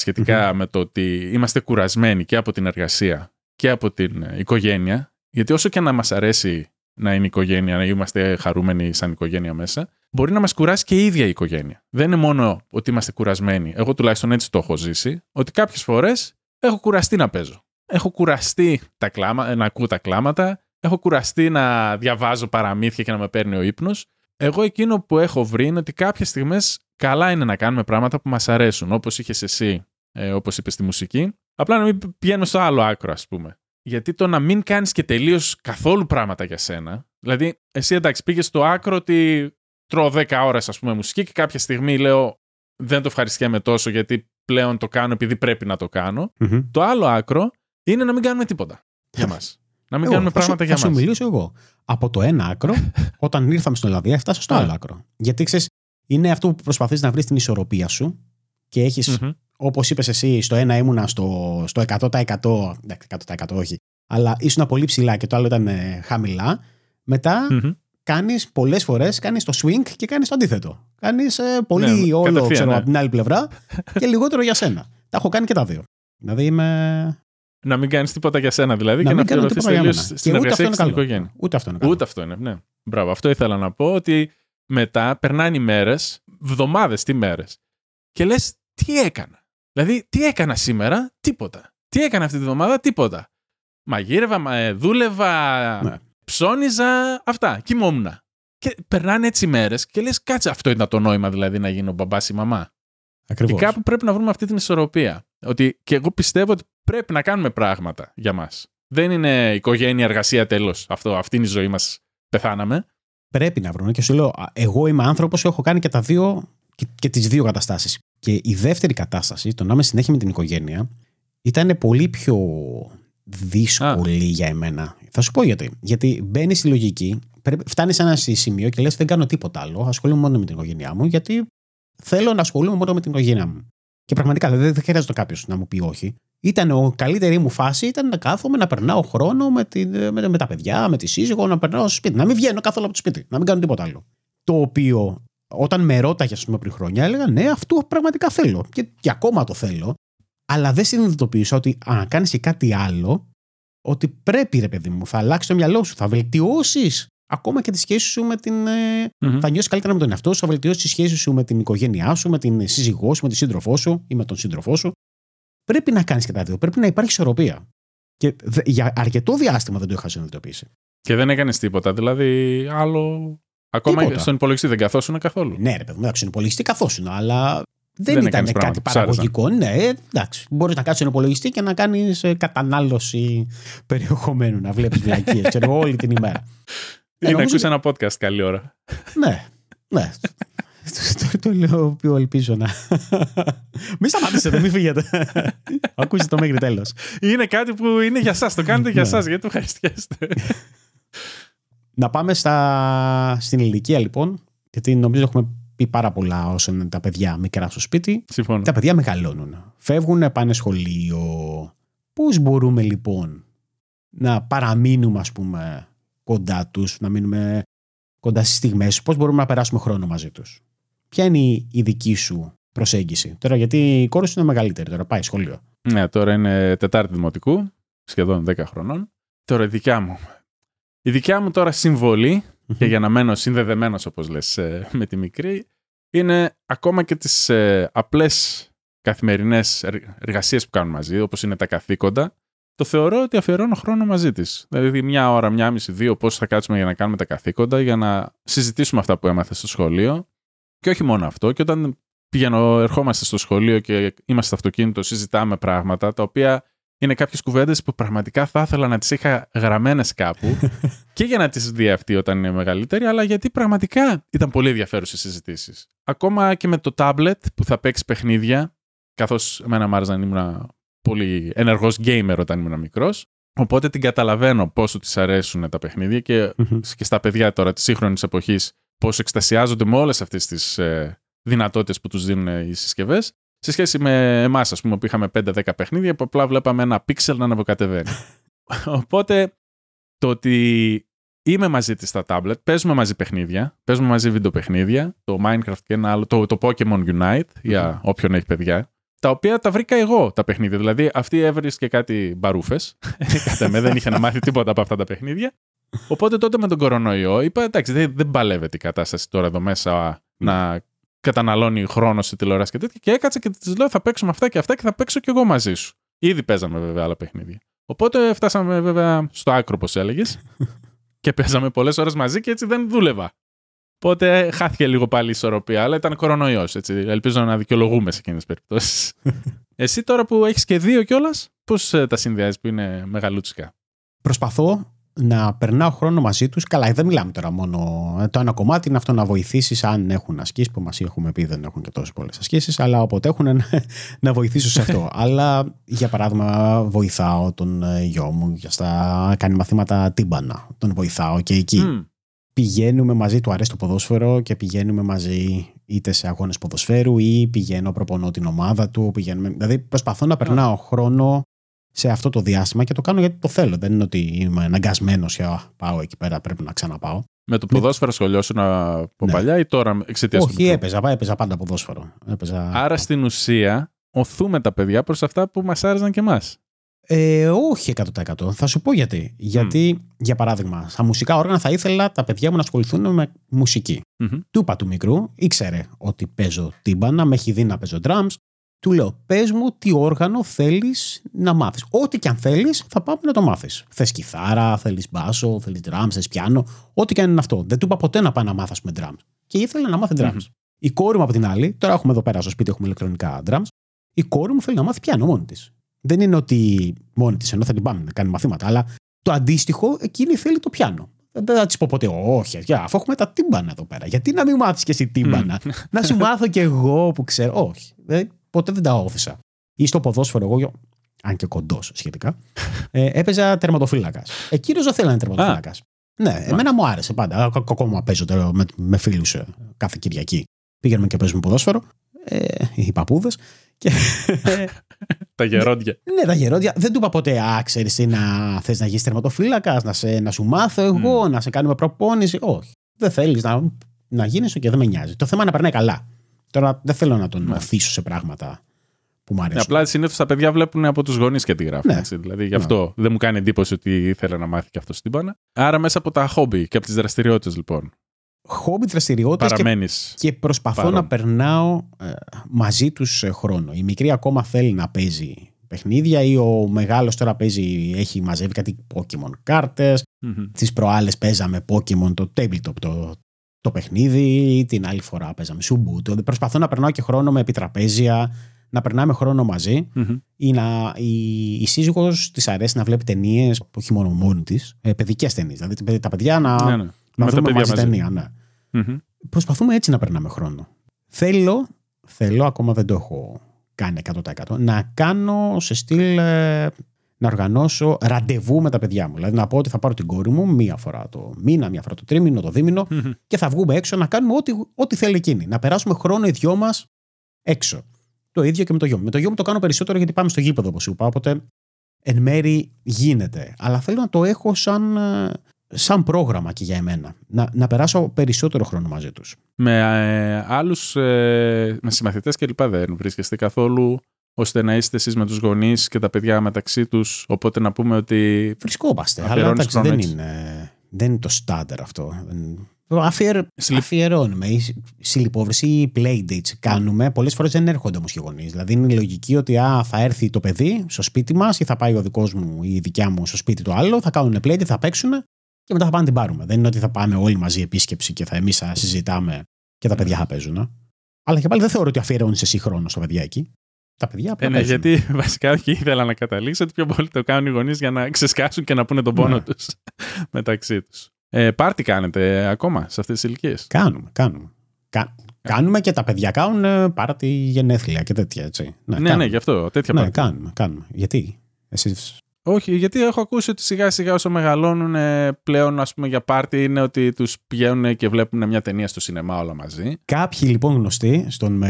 με το ότι είμαστε κουρασμένοι και από την εργασία και από την ε, οικογένεια. Γιατί όσο και να μας αρέσει να είναι οικογένεια, να είμαστε χαρούμενοι σαν οικογένεια μέσα, μπορεί να μας κουράσει και η ίδια η οικογένεια. Δεν είναι μόνο ότι είμαστε κουρασμένοι. Εγώ τουλάχιστον έτσι το έχω ζήσει, ότι κάποιες φορές έχω κουραστεί να παίζω. Έχω κουραστεί τα κλάμα, να ακούω τα κλάματα, έχω κουραστεί να διαβάζω παραμύθια και να με παίρνει ο ύπνος. Εγώ εκείνο που έχω βρει είναι ότι κάποιες στιγμές καλά είναι να κάνουμε πράγματα που μας αρέσουν, όπως είχες εσύ, ε, όπως είπες στη μουσική. Απλά να μην πηγαίνω στο άλλο άκρο, ας πούμε. Γιατί το να μην κάνεις και τελείως καθόλου πράγματα για σένα. Δηλαδή, εσύ εντάξει, πήγες στο άκρο ότι τρώω 10 ώρες, ας πούμε, μουσική και κάποια στιγμή λέω δεν το ευχαριστιέμαι τόσο γιατί πλέον το κάνω επειδή πρέπει να το κανω Το άλλο άκρο είναι να μην κάνουμε τίποτα για μας. Να μην κάνουμε πράγματα για μα. Θα σου μιλήσω εγώ. Από το ένα άκρο, όταν ήρθαμε στην Ελλάδα, έφτασα στο άλλο άκρο. Γιατί ξέρεις, είναι αυτό που προσπαθείς να βρεις την ισορροπία σου και έχεις Όπως είπες εσύ, στο ένα ήμουνα στο, στο 100%. Εντάξει, 100% όχι. Αλλά ήσουν πολύ ψηλά και το άλλο ήταν ε, χαμηλά. Μετά mm-hmm. κάνεις πολλές φορές κάνεις το swing και κάνεις το αντίθετο. Κάνεις ε, πολύ ναι, όλο ξέρω, ναι. από την άλλη πλευρά και λιγότερο για σένα. Τα έχω κάνει και τα δύο. Δηλαδή είμαι. Να μην κάνεις τίποτα για σένα δηλαδή να και να αφιερωθεί τελείως στην εργασία και στην οικογένεια. Ούτε αυτό είναι καλό. Ούτε αυτό είναι. Ναι. Μπράβο. Αυτό ήθελα να πω ότι μετά περνάνε οι μέρες, εβδομάδε, τι μέρες. Και λες, τι έκανα; Δηλαδή, τι έκανα σήμερα, τίποτα. Τι έκανα αυτή τη βδομάδα, τίποτα. Μαγείρευα, ε, δούλευα, ναι. ψώνιζα, αυτά. Κοιμόμουν. Και περνάνε έτσι μέρες και λες, κάτσε, αυτό ήταν το νόημα δηλαδή να γίνω μπαμπάς ή μαμά. Ακριβώς. Και κάπου πρέπει να βρούμε αυτή την ισορροπία. Ότι και εγώ πιστεύω ότι πρέπει να κάνουμε πράγματα για μας. Δεν είναι οικογένεια, εργασία, τέλος. Αυτή είναι η ζωή μας. Πεθάναμε. Πρέπει να βρούμε. Και σου λέω, εγώ είμαι άνθρωπος και έχω κάνει και τα δύο και, και τις δύο καταστάσεις. Και η δεύτερη κατάσταση, το να είμαι συνέχεια με την οικογένεια, ήταν πολύ πιο δύσκολη για εμένα. Θα σου πω γιατί. Γιατί μπαίνεις στη λογική, φτάνεις σε ένα σημείο και λες: Δεν κάνω τίποτα άλλο. Ασχολούμαι μόνο με την οικογένειά μου, γιατί θέλω να ασχολούμαι μόνο με την οικογένειά μου. Και πραγματικά δεν, δεν χρειάζεται κάποιος να μου πει όχι. Ήταν η καλύτερη μου φάση ήταν να κάθομαι να περνάω χρόνο με, τη, με, με τα παιδιά, με τη σύζυγο, να περνάω στο σπίτι. Να μην βγαίνω καθόλου από το σπίτι, να μην κάνω τίποτα άλλο. Το οποίο όταν με ρώταγες, ας πούμε, πριν χρόνια, έλεγα ναι, αυτό πραγματικά θέλω. Και, και ακόμα το θέλω. Αλλά δεν συνειδητοποίησα ότι αν κάνεις και κάτι άλλο, ότι πρέπει, ρε παιδί μου, θα αλλάξει το μυαλό σου, θα βελτιώσεις ακόμα και τη σχέση σου με την. Mm-hmm. Θα νιώσεις καλύτερα με τον εαυτό σου, θα βελτιώσεις τη σχέση σου με την οικογένειά σου, με την σύζυγό σου, με τη σύντροφό σου ή με τον σύντροφό σου. Πρέπει να κάνεις και τα δύο. Πρέπει να υπάρχει ισορροπία. Και για αρκετό διάστημα δεν το είχα συνειδητοποιήσει. Και δεν έκανες τίποτα. Δηλαδή, άλλο Ακόμα Τίποτα. στον υπολογιστή δεν καθόσουν καθόλου. Ναι, ρε παιδί μου, στον υπολογιστή καθόσουν, αλλά δεν, δεν ήταν κάτι παραγωγικό. Ναι, εντάξει. Μπορείς να κάτσει στον υπολογιστή και να κάνεις ε, κατανάλωση περιεχομένου, να βλέπεις βλακίες, ξέρω όλη την ημέρα. Ή να ακούσει ένα podcast καλή ώρα. Ναι, ναι. το, το λέω πιο ελπίζω να. Μην σταματήσετε, μην φύγετε. Ακούστε το μέχρι τέλος. Είναι κάτι που είναι για εσά. Το κάνετε για εσά, γιατί το ευχαριστιέστε. Να πάμε στα... στην ηλικία λοιπόν, γιατί νομίζω έχουμε πει πάρα πολλά όσο είναι τα παιδιά μικρά στο σπίτι. Συμφωνώ. Τα παιδιά μεγαλώνουν. Φεύγουν, πάνε σχολείο. Πώς μπορούμε λοιπόν να παραμείνουμε ας πούμε κοντά τους, να μείνουμε κοντά στις στιγμές πώς μπορούμε να περάσουμε χρόνο μαζί τους; Ποια είναι η δική σου προσέγγιση; Τώρα γιατί η κόρη σου είναι μεγαλύτερη, τώρα πάει σχολείο. Ναι, τώρα είναι Τετάρτη Δημοτικού. σχεδόν 10 χρονών. Τώρα η δικιά μου. Η δικιά μου τώρα συμβολή, και για να μένω συνδεδεμένος όπως λες ε, με τη μικρή, είναι ακόμα και τις ε, απλές καθημερινές εργασίες που κάνουν μαζί, όπως είναι τα καθήκοντα, το θεωρώ ότι αφιερώνω χρόνο μαζί της. Δηλαδή, μια ώρα, μια μισή, δύο, πώς θα κάτσουμε για να κάνουμε τα καθήκοντα, για να συζητήσουμε αυτά που έμαθε στο σχολείο. Και όχι μόνο αυτό. Και όταν πηγαίνω, ερχόμαστε στο σχολείο και είμαστε στο αυτοκίνητο, συζητάμε πράγματα τα οποία είναι κάποιες κουβέντες που πραγματικά θα ήθελα να τις είχα γραμμένες κάπου και για να τις δει αυτή όταν είναι μεγαλύτερη, αλλά γιατί πραγματικά ήταν πολύ ενδιαφέρουσες συζητήσεις. Ακόμα και με το tablet που θα παίξει παιχνίδια, καθώς εμένα μου άρεσε να ήμουν πολύ ενεργός gamer όταν ήμουν μικρός. Οπότε την καταλαβαίνω πόσο της αρέσουν τα παιχνίδια και, και στα παιδιά τώρα της σύγχρονης εποχής πόσο εκστασιάζονται με όλες αυτές τις ε, δυνατότητες που τους δίνουν οι συσκευές. Σε σχέση με εμάς, ας πούμε, που είχαμε 5-10 παιχνίδια, που απλά βλέπαμε ένα πίξελ να αναβοκατεβαίνει. Οπότε το ότι είμαι μαζί της στα tablet, παίζουμε μαζί παιχνίδια, παίζουμε μαζί βιντεοπαιχνίδια, το Minecraft και ένα άλλο, το, το Pokemon Unite, για όποιον έχει παιδιά, τα οποία τα βρήκα εγώ τα παιχνίδια. Δηλαδή, αυτή έβρισκε κάτι μπαρούφες. Κατά με δεν είχε να μάθει τίποτα από αυτά τα παιχνίδια. Οπότε τότε με τον κορονοϊό είπα: Εντάξει, δεν, δεν παλεύεται η κατάσταση τώρα εδώ μέσα να καταναλώνει χρόνο σε τηλεόραση και τέτοια. Και έκατσα και της λέω: Θα παίξουμε αυτά και αυτά και θα παίξω κι εγώ μαζί σου. Ήδη παίζαμε βέβαια άλλα παιχνίδια. Οπότε φτάσαμε βέβαια στο άκρο, όπως έλεγες. και παίζαμε πολλές ώρες μαζί και έτσι δεν δούλευα. Οπότε χάθηκε λίγο πάλι η ισορροπία, αλλά ήταν κορονοϊός. Ελπίζω να δικαιολογούμε σε εκείνες τις περιπτώσεις. Εσύ τώρα που έχεις και δύο κιόλας, πώς ε, τα συνδυάζεις που είναι μεγαλούτσικα; Προσπαθώ να περνάω χρόνο μαζί τους. Καλά, δεν μιλάμε τώρα μόνο. Ε, το ένα κομμάτι είναι αυτό να βοηθήσεις αν έχουν ασκήσεις, που μας έχουμε πει δεν έχουν και τόσες πολλές ασκήσεις, αλλά όποτε έχουν να βοηθήσω σε αυτό. αλλά για παράδειγμα, βοηθάω τον ε, γιο μου για στα κάνει μαθήματα τύμπανα. Τον βοηθάω και εκεί πηγαίνουμε μαζί, του αρέσει το ποδόσφαιρο και πηγαίνουμε μαζί είτε σε αγώνες ποδοσφαίρου ή πηγαίνω, προπονώ την ομάδα του. Πηγαίνουμε, δηλαδή προσπαθώ να περνάω χρόνο σε αυτό το διάστημα και το κάνω γιατί το θέλω. Δεν είναι ότι είμαι αναγκασμένος για πάω εκεί πέρα, πρέπει να ξαναπάω. Με το ποδόσφαιρο Με... σχολιώσουν από ναι. παλιά ή τώρα εξαιτίας του. Όχι, έπαιζα, έπαιζα πάντα ποδόσφαιρο. Έπαιζα... Άρα στην ουσία οθούμε τα παιδιά προς αυτά που μας άρεσαν και εμάς. Ε, όχι 100%. Θα σου πω γιατί. Γιατί, για παράδειγμα, στα μουσικά όργανα θα ήθελα τα παιδιά μου να ασχοληθούν με μουσική. Mm-hmm. Του είπα του μικρού, ήξερε ότι παίζω τύμπανα, με έχει δει να παίζω drums. Του λέω, πες μου τι όργανο θέλεις να μάθεις. Ό,τι και αν θέλεις, θα πάμε να το μάθεις. Θες κιθάρα, θέλεις μπάσο, θέλεις drums, θες πιάνο. Ό,τι και αν είναι αυτό. Δεν του είπα ποτέ να πάει να μάθει με drums. Και ήθελε να μάθει drums. Mm-hmm. Η κόρη μου από την άλλη, τώρα έχουμε εδώ πέρα στο σπίτι έχουμε ηλεκτρονικά drums. Η κόρη μου θέλει να μάθει πιάνο μόνη της δεν είναι ότι μόνη της, ενώ θα την πάμε να κάνει μαθήματα, αλλά το αντίστοιχο εκείνη θέλει το πιάνο. Δεν θα της πω ποτέ, Όχι, για, αφού έχουμε τα τύμπανα εδώ πέρα. Γιατί να μην μάθεις και εσύ τύμπανα; να σου μάθω κι εγώ που ξέρω. Όχι. Δεν, ποτέ δεν τα όθησα. Ή στο ποδόσφαιρο, εγώ, αν και κοντός σχετικά, ε, έπαιζα τερματοφύλακας. Εκείνο δεν θέλει να είναι τερματοφύλακας. Ναι, εμένα μου άρεσε πάντα. Ακόμα παίζω με, με φίλους ε, κάθε Κυριακή. Πήγαμε και παίζουμε ποδόσφαιρο. Ε, οι παππούδες. Και... τα γερόντια. ναι, τα γερόντια. Δεν του είπα ποτέ, α, ξέρεις τι, να θες να γίνεις τερματοφύλακας, να, σε, να σου μάθω εγώ, να σε κάνουμε προπόνηση. Όχι. Δεν θέλεις να, να γίνει και δεν με νοιάζει. Το θέμα είναι να περνάει καλά. Τώρα δεν θέλω να τον ναι. οθήσω σε πράγματα που μου αρέσουν. Απλά συνήθως τα παιδιά βλέπουν από τους γονείς και τη γράφουν. Ναι. Έτσι. Δηλαδή γι' ναι. αυτό δεν μου κάνει εντύπωση ότι ήθελε να μάθει και αυτό στην πάνα. Άρα μέσα από τα χόμπι και από τις δραστηριότητες λοιπόν χόμπι δραστηριότητες και, και προσπαθώ παρόν. να περνάω ε, μαζί τους χρόνο. Η μικρή ακόμα θέλει να παίζει παιχνίδια ή ο μεγάλος τώρα παίζει, έχει μαζεύει κάτι Pokemon κάρτες. Mm-hmm. Τις προάλλες παίζαμε Pokemon το tabletop το, το παιχνίδι, ή την άλλη φορά παίζαμε Subuto. Προσπαθώ να περνάω και χρόνο με επιτραπέζια, να περνάμε χρόνο μαζί. Mm-hmm. Ή να, η, η σύζυγος της αρέσει να βλέπει ταινίες, όχι μόνο μόνη της, ε, παιδικές ταινίες. Δηλαδή τα παιδιά να. Ναι, ναι να δούμε μαζί ταινία, ναι. Mm-hmm. Προσπαθούμε έτσι να περνάμε χρόνο. Θέλω, θέλω, ακόμα δεν το έχω κάνει 100% να κάνω σε στυλ ε, να οργανώσω ραντεβού με τα παιδιά μου. Δηλαδή να πω ότι θα πάρω την κόρη μου μία φορά το μήνα, μία φορά το τρίμηνο, το δίμηνο mm-hmm. και θα βγούμε έξω να κάνουμε ό,τι, ό,τι θέλει εκείνη. Να περάσουμε χρόνο οι δυο μας έξω. Το ίδιο και με το γιο μου. Με το γιο μου το κάνω περισσότερο γιατί πάμε στο γήπεδο, όπως είπα. Οπότε εν μέρη γίνεται. Αλλά θέλω να το έχω σαν ε, σαν πρόγραμμα και για εμένα. Να, να περάσω περισσότερο χρόνο μαζί τους. Με ε, άλλους, ε, με συμμαθητές και λοιπά δεν βρίσκεστε καθόλου ώστε να είστε εσείς με τους γονείς και τα παιδιά μεταξύ τους. Οπότε να πούμε ότι. Βρισκόμαστε. Αλλά εντάξει, δεν είναι, δεν είναι το στάνταρ αυτό. Αφιερ... Αφιερώνουμε. Η συλληπόβρηση ή playdates κάνουμε. Πολλές φορές δεν έρχονται όμως οι γονείς. Δηλαδή είναι η λογική ότι α, θα έρθει το παιδί στο σπίτι μας ή θα πάει ο δικός μου ή η δικιά μου στο σπίτι το άλλο, θα κάνουν playdate, θα παίξουν και μετά θα πάνε την πάρουμε. Δεν είναι ότι θα πάμε όλοι μαζί επίσκεψη και θα εμείς θα συζητάμε και τα παιδιά θα παίζουν. Αλλά και πάλι δεν θεωρώ ότι αφιερώνεις εσύ χρόνο στα παιδιά εκεί. Τα παιδιά ε, ναι, γιατί βασικά όχι ήθελα να καταλήξω ότι πιο πολύ το κάνουν οι γονείς για να ξεσκάσουν και να πούνε τον πόνο ναι. τους μεταξύ τους. Ε, πάρτι κάνετε ακόμα σε αυτές τις ηλικίες; Κάνουμε, κάνουμε. Κα... Κάνουμε και τα παιδιά κάνουν ε, πάρτι γενέθλια και τέτοια έτσι. Ναι, ναι, ναι, γι' αυτό. Τέτοια ναι, κάνουμε, κάνουμε. Γιατί; Εσείς όχι, γιατί έχω ακούσει ότι σιγά σιγά όσο μεγαλώνουν πλέον ας πούμε για πάρτι είναι ότι τους πηγαίνουν και βλέπουν μια ταινία στο σινεμά όλα μαζί. Κάποιοι λοιπόν γνωστοί στον,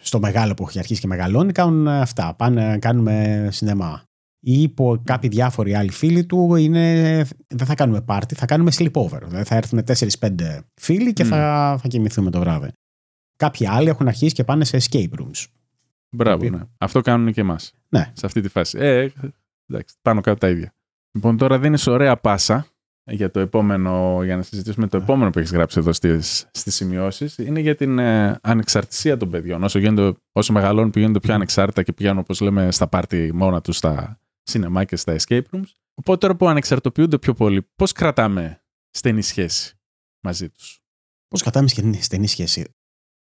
στο μεγάλο που έχει αρχίσει και μεγαλώνει κάνουν αυτά, πάνε κάνουμε σινεμά. Ή που κάποιοι διάφοροι άλλοι φίλοι του είναι, δεν θα κάνουμε πάρτι, θα κάνουμε sleepover. Δηλαδή θα έρθουν 4-5 φίλοι και mm. θα, θα κοιμηθούμε το βράδυ. Κάποιοι άλλοι έχουν αρχίσει και πάνε σε escape rooms. Μπράβο, ναι. Αυτό κάνουν και εμάς. Ναι. Σε αυτή τη φάση. Ε, Εντάξει, πάνω κάτω τα ίδια. Λοιπόν, τώρα δίνεις ωραία πάσα για το επόμενο, για να συζητήσουμε το επόμενο που έχεις γράψει εδώ στις, στις σημειώσεις, είναι για την ε, ανεξαρτησία των παιδιών. Όσο, γίνονται, όσο μεγαλώνουν πηγαίνουν πιο ανεξάρτητα και πηγαίνουν, όπως λέμε, στα πάρτι μόνα τους, στα σινεμά και στα escape rooms. Οπότε τώρα που ανεξαρτοποιούνται πιο πολύ, πώς κρατάμε στενή σχέση μαζί τους; Πώς κρατάμε στενή σχέση;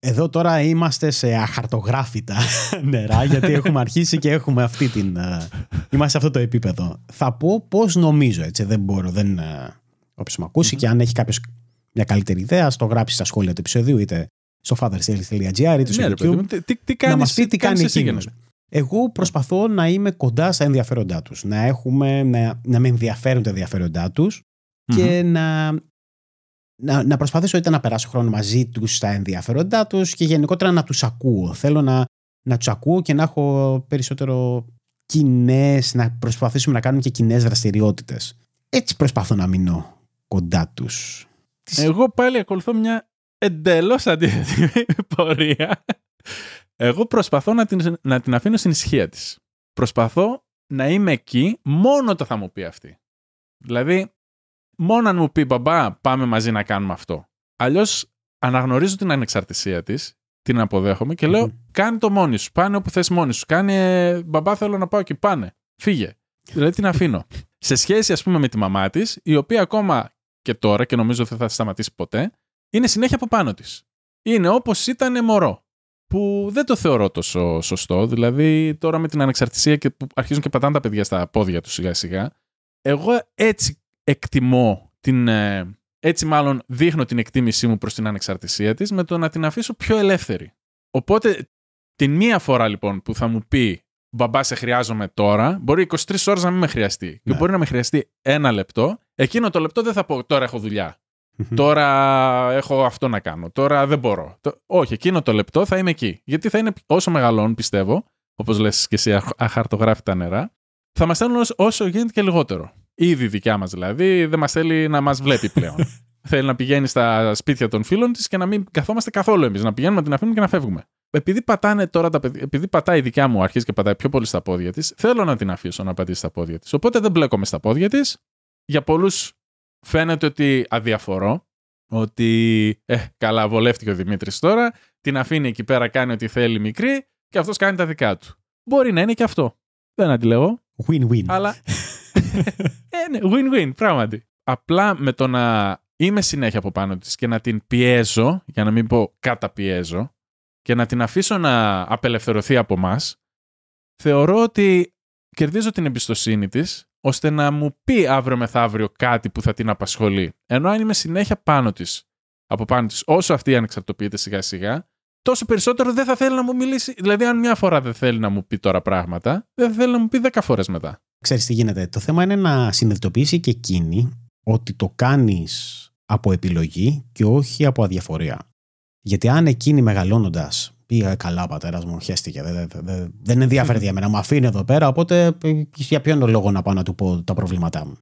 Εδώ τώρα είμαστε σε αχαρτογράφητα νερά, γιατί έχουμε αρχίσει και έχουμε αυτή την. Ε, είμαστε σε αυτό το επίπεδο. Θα πω πώς νομίζω, έτσι. Δεν μπορώ, δεν. Ε, Όποιος με ακούσει και αν έχει κάποιος μια καλύτερη ιδέα, το γράψει στα σχόλια του επεισοδίου, είτε στο fatherstales.gr είτε στο ναι, YouTube. τι, τι, κάνεις, να μας πει τι, κάνει εκείνος. Εγώ προσπαθώ να είμαι κοντά στα ενδιαφέροντά τους. Να, έχουμε, να, να με ενδιαφέρουν τα ενδιαφέροντά τους και να να, να προσπαθήσω είτε να περάσω χρόνο μαζί τους στα ενδιαφέροντά τους και γενικότερα να τους ακούω. Θέλω να, να τους ακούω και να έχω περισσότερο κοινές, να προσπαθήσουμε να κάνουμε και κοινές δραστηριότητες. Έτσι προσπαθώ να μείνω κοντά τους. Εγώ πάλι ακολουθώ μια εντελώς αντίθετη πορεία. Εγώ προσπαθώ να την, να την αφήνω στην ισχύα της. Προσπαθώ να είμαι εκεί μόνο όταν θα μου πει αυτή. Δηλαδή, μόνο αν μου πει μπαμπά, πάμε μαζί να κάνουμε αυτό. Αλλιώς αναγνωρίζω την ανεξαρτησία της, την αποδέχομαι και λέω: Κάνε το μόνη σου. Πάνε όπου θες μόνη σου. Κάνε μπαμπά, θέλω να πάω εκεί. Πάνε. Φύγε. Δηλαδή την αφήνω. Σε σχέση, ας πούμε, με τη μαμά της, η οποία ακόμα και τώρα, και νομίζω δεν θα σταματήσει ποτέ, είναι συνέχεια από πάνω της. Είναι όπως ήταν μωρό. Που δεν το θεωρώ τόσο σωστό. Δηλαδή, τώρα με την ανεξαρτησία και που αρχίζουν και πατάνε τα παιδιά στα πόδια τους σιγά-σιγά, εγώ έτσι εκτιμώ την... Ε, έτσι μάλλον δείχνω την εκτίμησή μου προς την ανεξαρτησία της με το να την αφήσω πιο ελεύθερη. Οπότε την μία φορά λοιπόν που θα μου πει μπαμπά σε χρειάζομαι τώρα, μπορεί 23 ώρες να μην με χρειαστεί. Και ναι. μπορεί να με χρειαστεί ένα λεπτό. Εκείνο το λεπτό δεν θα πω τώρα έχω Τώρα έχω αυτό να κάνω. Τώρα δεν μπορώ. Όχι, εκείνο το λεπτό θα είμαι εκεί. Γιατί θα είναι όσο μεγαλώνουν, πιστεύω, όπως λες και εσύ αχαρτογράφητα νερά, θα μας στέλνουν όσο γίνεται και λιγότερο. Ήδη δικιά μας δηλαδή, δεν μας θέλει να μας βλέπει πλέον. θέλει να πηγαίνει στα σπίτια των φίλων της και να μην καθόμαστε καθόλου εμείς. Να πηγαίνουμε, να την αφήνουμε και να φεύγουμε. Επειδή πατάνε τώρα τα παιδιά, επειδή πατάει η δικιά μου, αρχίζει και πατάει πιο πολύ στα πόδια της, θέλω να την αφήσω να πατήσει στα πόδια της. Οπότε δεν μπλέκομαι στα πόδια της. Για πολλούς φαίνεται ότι αδιαφορώ. Ότι, ε, καλά, βολεύτηκε ο Δημήτρης τώρα, την αφήνει εκεί πέρα, κάνει ό,τι θέλει μικρή και αυτός κάνει τα δικά του. Μπορεί να είναι και αυτό. Δεν αντιλέγω. Win-win. Αλλά ε, ναι, win-win, πράγματι. Απλά με το να είμαι συνέχεια από πάνω της και να την πιέζω, για να μην πω καταπιέζω, και να την αφήσω να απελευθερωθεί από μας, θεωρώ ότι κερδίζω την εμπιστοσύνη της, ώστε να μου πει αύριο μεθαύριο κάτι που θα την απασχολεί. Ενώ αν είμαι συνέχεια πάνω της, από πάνω της, όσο αυτή ανεξαρτοποιείται σιγά σιγά, τόσο περισσότερο δεν θα θέλει να μου μιλήσει. Δηλαδή, αν μια φορά δεν θέλει να μου πει τώρα πράγματα, δεν θα θέλει να μου πει δέκα φορές μετά. Ξέρεις τι γίνεται. Το θέμα είναι να συνειδητοποιήσει και εκείνη ότι το κάνεις από επιλογή και όχι από αδιαφορία. Γιατί αν εκείνη μεγαλώνοντας πει καλά, πατέρας μου, χαίστηκε, δεν, δεν, δεν ενδιαφέρεται για μένα, μου αφήνει εδώ πέρα, οπότε για ποιον λόγος να πάω να του πω τα προβλήματά μου.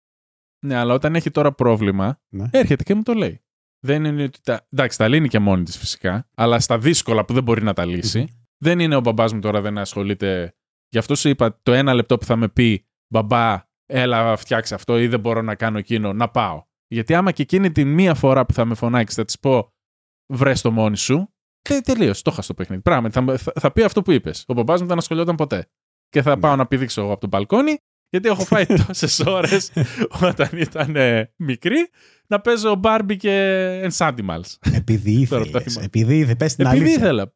Ναι, αλλά όταν έχει τώρα πρόβλημα, ναι. έρχεται και μου το λέει. Δεν είναι ότι τα... Εντάξει, τα λύνει και μόνη της φυσικά, αλλά στα δύσκολα που δεν μπορεί να τα λύσει, Δεν είναι ο μπαμπάς μου τώρα δεν ασχολείται. Γι' αυτό σου είπα το ένα λεπτό που θα με πει μπαμπά, έλα φτιάξει αυτό ή δεν μπορώ να κάνω εκείνο, να πάω. Γιατί άμα και εκείνη τη μία φορά που θα με φωνάξεις θα της πω βρες το μόνη σου, τε, τελείω. Το είχα στο παιχνίδι. Πράγματι, θα, θα, θα, πει αυτό που είπες. Ο μπαμπάς μου δεν ασχολιόταν ποτέ. Και θα ναι. πάω να πηδήξω εγώ από το μπαλκόνι, γιατί έχω φάει τόσες ώρες όταν ήταν ε, μικρή να παίζω Barbie και Ensantimals. Επειδή ήθελες. Επειδή ήθελες. Πες την Επειδή ήθελα.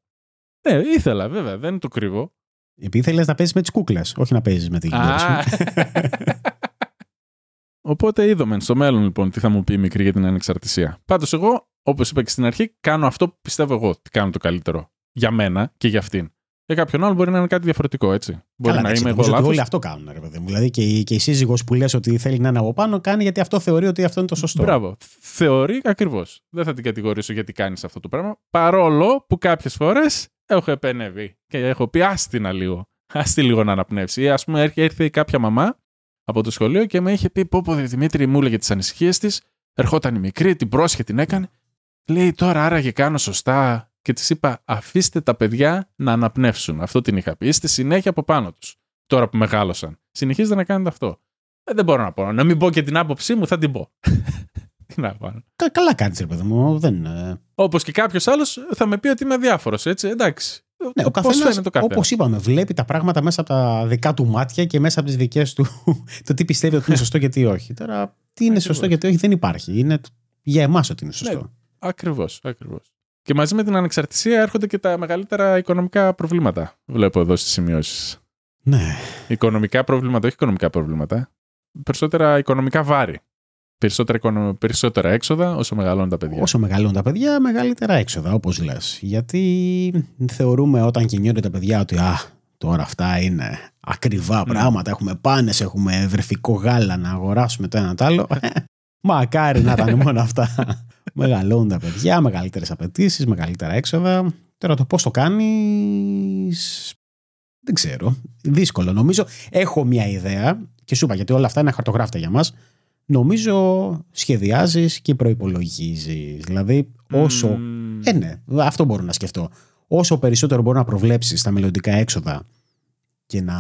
Ναι, ήθελα, βέβαια, δεν είναι το κρύβω. Επειδή ήθελε να παίζεις με τις κούκλες, όχι να παίζεις με την γυναίκα σου. Οπότε είδαμε στο μέλλον λοιπόν τι θα μου πει η μικρή για την ανεξαρτησία. Πάντως, εγώ, όπως είπα και στην αρχή, κάνω αυτό που πιστεύω εγώ ότι κάνω το καλύτερο. Για μένα και για αυτήν. Για κάποιον άλλο μπορεί να είναι κάτι διαφορετικό, έτσι. Μπορεί να είμαι εγώ λάθος. Όλοι αυτό κάνουν, ρε παιδί μου. Δηλαδή και η, και η σύζυγος που λες ότι θέλει να είναι από πάνω, κάνει γιατί αυτό θεωρεί ότι αυτό είναι το σωστό. Μπράβο. Θεωρεί ακριβώς. Δεν θα την κατηγορήσω γιατί κάνεις αυτό το πράγμα. Παρόλο που κάποιες φορές έχω επενεύει και έχω πει άστινα λίγο. Άστι λίγο να αναπνεύσει. Ή ας πούμε έρθει κάποια μαμά από το σχολείο και με είχε πει: Πω, πω, Δημήτρη, μου έλεγε τις ανησυχίες της. Ερχόταν η μικρή, την πρόσχε, την έκανε. Λέει τώρα άραγε κάνω σωστά. Και της είπα: Αφήστε τα παιδιά να αναπνεύσουν. Αυτό την είχα πει. Είστε συνέχεια από πάνω τους. Τώρα που μεγάλωσαν. Συνεχίζετε να κάνετε αυτό. Ε, δεν μπορώ να πω. Να μην πω και την άποψή μου, θα την πω. Τι να πω. καλά κάνεις, ρε παιδί μου. Δεν... Όπως και κάποιος άλλος θα με πει ότι είμαι διάφορος, έτσι. Εντάξει. Ναι, ο καθένας, όπως είπαμε, βλέπει τα πράγματα μέσα από τα δικά του μάτια και μέσα από τις δικές του. το τι πιστεύει ότι είναι σωστό και τι όχι. Τώρα, τι είναι σωστό και τι όχι δεν υπάρχει. Είναι για εμάς ότι είναι σωστό. Ναι, ακριβώς, ακριβώς. Και μαζί με την ανεξαρτησία έρχονται και τα μεγαλύτερα οικονομικά προβλήματα. Βλέπω εδώ στις σημειώσεις. Ναι. Οικονομικά προβλήματα, όχι οικονομικά προβλήματα. Περισσότερα οικονομικά βάρη. Περισσότερα, περισσότερα έξοδα όσο μεγαλώνουν τα παιδιά. Όσο μεγαλώνουν τα παιδιά, μεγαλύτερα έξοδα, όπως λες. Γιατί θεωρούμε όταν κινούνται τα παιδιά ότι α, τώρα αυτά είναι ακριβά mm. πράγματα. Έχουμε πάνες, έχουμε βρεφικό γάλα να αγοράσουμε το ένα το άλλο. Ε, μακάρι να ήταν μόνο αυτά. μεγαλώνουν τα παιδιά, μεγαλύτερες απαιτήσεις, μεγαλύτερα έξοδα. Τώρα το πώς το κάνεις. Δεν ξέρω. Δύσκολο. Νομίζω έχω μια ιδέα και σου είπα γιατί όλα αυτά είναι χαρτογράφτα για μας νομίζω σχεδιάζεις και προϋπολογίζεις. Δηλαδή όσο... Ε, ναι, αυτό μπορώ να σκεφτώ. Όσο περισσότερο μπορώ να προβλέψεις τα μελλοντικά έξοδα και να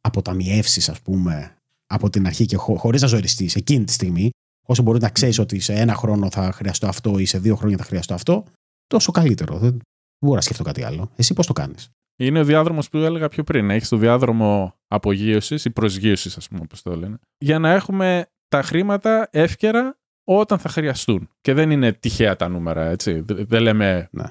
αποταμιεύσεις ας πούμε από την αρχή και χω, χωρίς να ζωριστείς εκείνη τη στιγμή όσο μπορεί να ξέρεις ότι σε ένα χρόνο θα χρειαστώ αυτό ή σε δύο χρόνια θα χρειαστώ αυτό τόσο καλύτερο. Δεν μπορώ να σκεφτώ κάτι άλλο. Εσύ πώς το κάνεις; Είναι ο διάδρομος που έλεγα πιο πριν. Έχεις το διάδρομο απογείωσης ή προσγείωσης, ας πούμε, όπως το λένε. Για να έχουμε τα χρήματα εύκαιρα όταν θα χρειαστούν. Και δεν είναι τυχαία τα νούμερα, έτσι. Δεν λέμε ναι.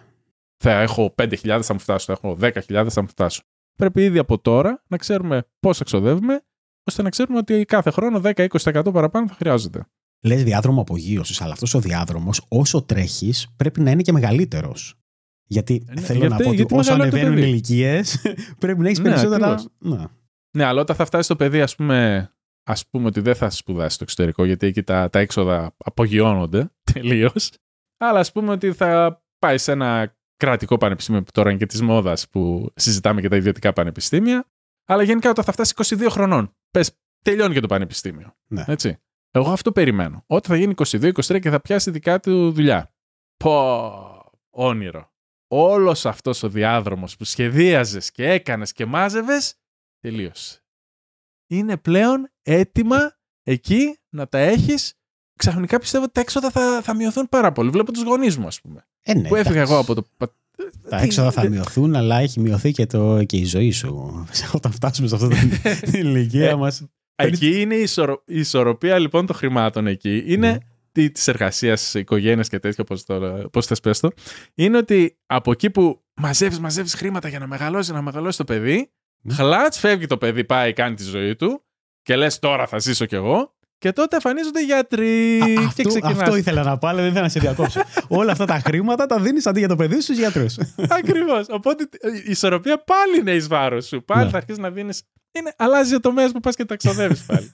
θα έχω 5.000 θα μου φτάσω, θα έχω 10.000 θα μου φτάσω. Πρέπει ήδη από τώρα να ξέρουμε πώς εξοδεύουμε, ώστε να ξέρουμε ότι κάθε χρόνο 10-20% παραπάνω θα χρειάζεται. Λες διάδρομο απογείωσης, αλλά αυτός ο διάδρομος, όσο τρέχεις, πρέπει να είναι και μεγαλύτερος. Γιατί ναι, θέλω γιατί, να πω ότι όσο ανεβαίνουν οι ηλικίες, πρέπει να έχεις ναι, περισσότερα. Ναι. ναι, αλλά όταν θα φτάσει στο παιδί, ας πούμε, ας πούμε ότι δεν θα σπουδάσει στο εξωτερικό, γιατί εκεί τα, τα έξοδα απογειώνονται τελείως. Αλλά ας πούμε ότι θα πάει σε ένα κρατικό πανεπιστήμιο που τώρα είναι και της μόδας που συζητάμε και τα ιδιωτικά πανεπιστήμια. Αλλά γενικά όταν θα φτάσει 22 χρονών, πες, τελειώνει και το πανεπιστήμιο. Ναι. Έτσι. Εγώ αυτό περιμένω. Όταν θα γίνει 22-23 και θα πιάσει δικά του δουλειά. Πω, όνειρο όλος αυτός ο διάδρομος που σχεδίαζες και έκανες και μάζευες, τελείωσε. Είναι πλέον έτοιμα εκεί να τα έχεις. Ξαφνικά πιστεύω ότι τα έξοδα θα, θα μειωθούν πάρα πολύ. Βλέπω τους γονείς μου, ας πούμε. Ε, ναι, που έφυγα εγώ από το... Τα έξοδα θα μειωθούν, αλλά έχει μειωθεί και, το, και η ζωή σου. Όταν φτάσουμε σε αυτή την ηλικία ε, μας. Εκεί είναι η, η ισορροπία λοιπόν των χρημάτων εκεί. Είναι ναι της εργασίας, οικογένειας και τέτοια, πώς θες πες το, είναι ότι από εκεί που μαζεύεις, μαζεύεις χρήματα για να μεγαλώσεις, να μεγαλώσεις το παιδί, χλάτς φεύγει το παιδί, πάει, κάνει τη ζωή του και λες τώρα θα ζήσω κι εγώ. Και τότε εμφανίζονται οι γιατροί. Α, αυτό, και αυτό ήθελα να πω, αλλά δεν ήθελα να σε διακόψω. Όλα αυτά τα χρήματα τα δίνεις αντί για το παιδί σου στους γιατρούς. Ακριβώς. Οπότε η ισορροπία πάλι είναι εις βάρος σου. Πάλι ναι. θα αρχίσεις να δίνει. Αλλάζει ο τομέα που πας και τα ξοδεύεις πάλι.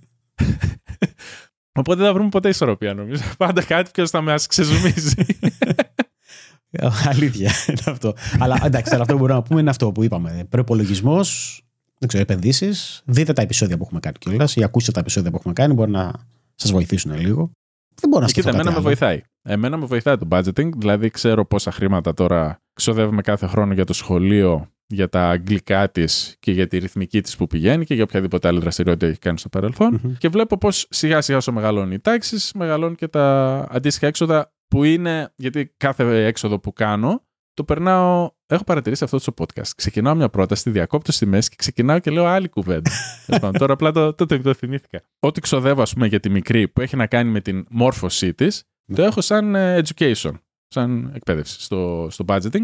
Οπότε δεν θα βρούμε ποτέ ισορροπία νομίζω. Πάντα κάτι ποιος θα μα ξεζουμίζει. Αλήθεια είναι αυτό. αλλά εντάξει, αυτό που μπορούμε να πούμε είναι αυτό που είπαμε. Προπολογισμός, δεν ξέρω, επενδύσεις. Δείτε τα επεισόδια που έχουμε κάνει κιόλας ή ακούστε τα επεισόδια που έχουμε κάνει. Μπορεί να σας βοηθήσουν λίγο. Δεν μπορώ να σκεφτώ. Κοίτα, εμένα με βοηθάει. Εμένα με βοηθάει το budgeting, δηλαδή ξέρω πόσα χρήματα τώρα ξοδεύουμε κάθε χρόνο για το σχολείο, για τα αγγλικά της και για τη ρυθμική της που πηγαίνει και για οποιαδήποτε άλλη δραστηριότητα έχει κάνει στο παρελθον Και βλέπω πώς σιγά σιγά όσο μεγαλώνει η τάξη, μεγαλώνουν και τα αντίστοιχα έξοδα που είναι, γιατί κάθε έξοδο που κάνω το περνάω. Έχω παρατηρήσει αυτό το podcast. Ξεκινάω μια πρόταση, τη διακόπτω στη μέση και ξεκινάω και λέω άλλη κουβέντα. Τώρα απλά το, το, το, το θυμήθηκα. Ό,τι ξοδεύω, ας πούμε, για τη μικρή που έχει να κάνει με την μόρφωσή της, το ναι. έχω σαν ε, education, σαν εκπαίδευση στο, στο budgeting.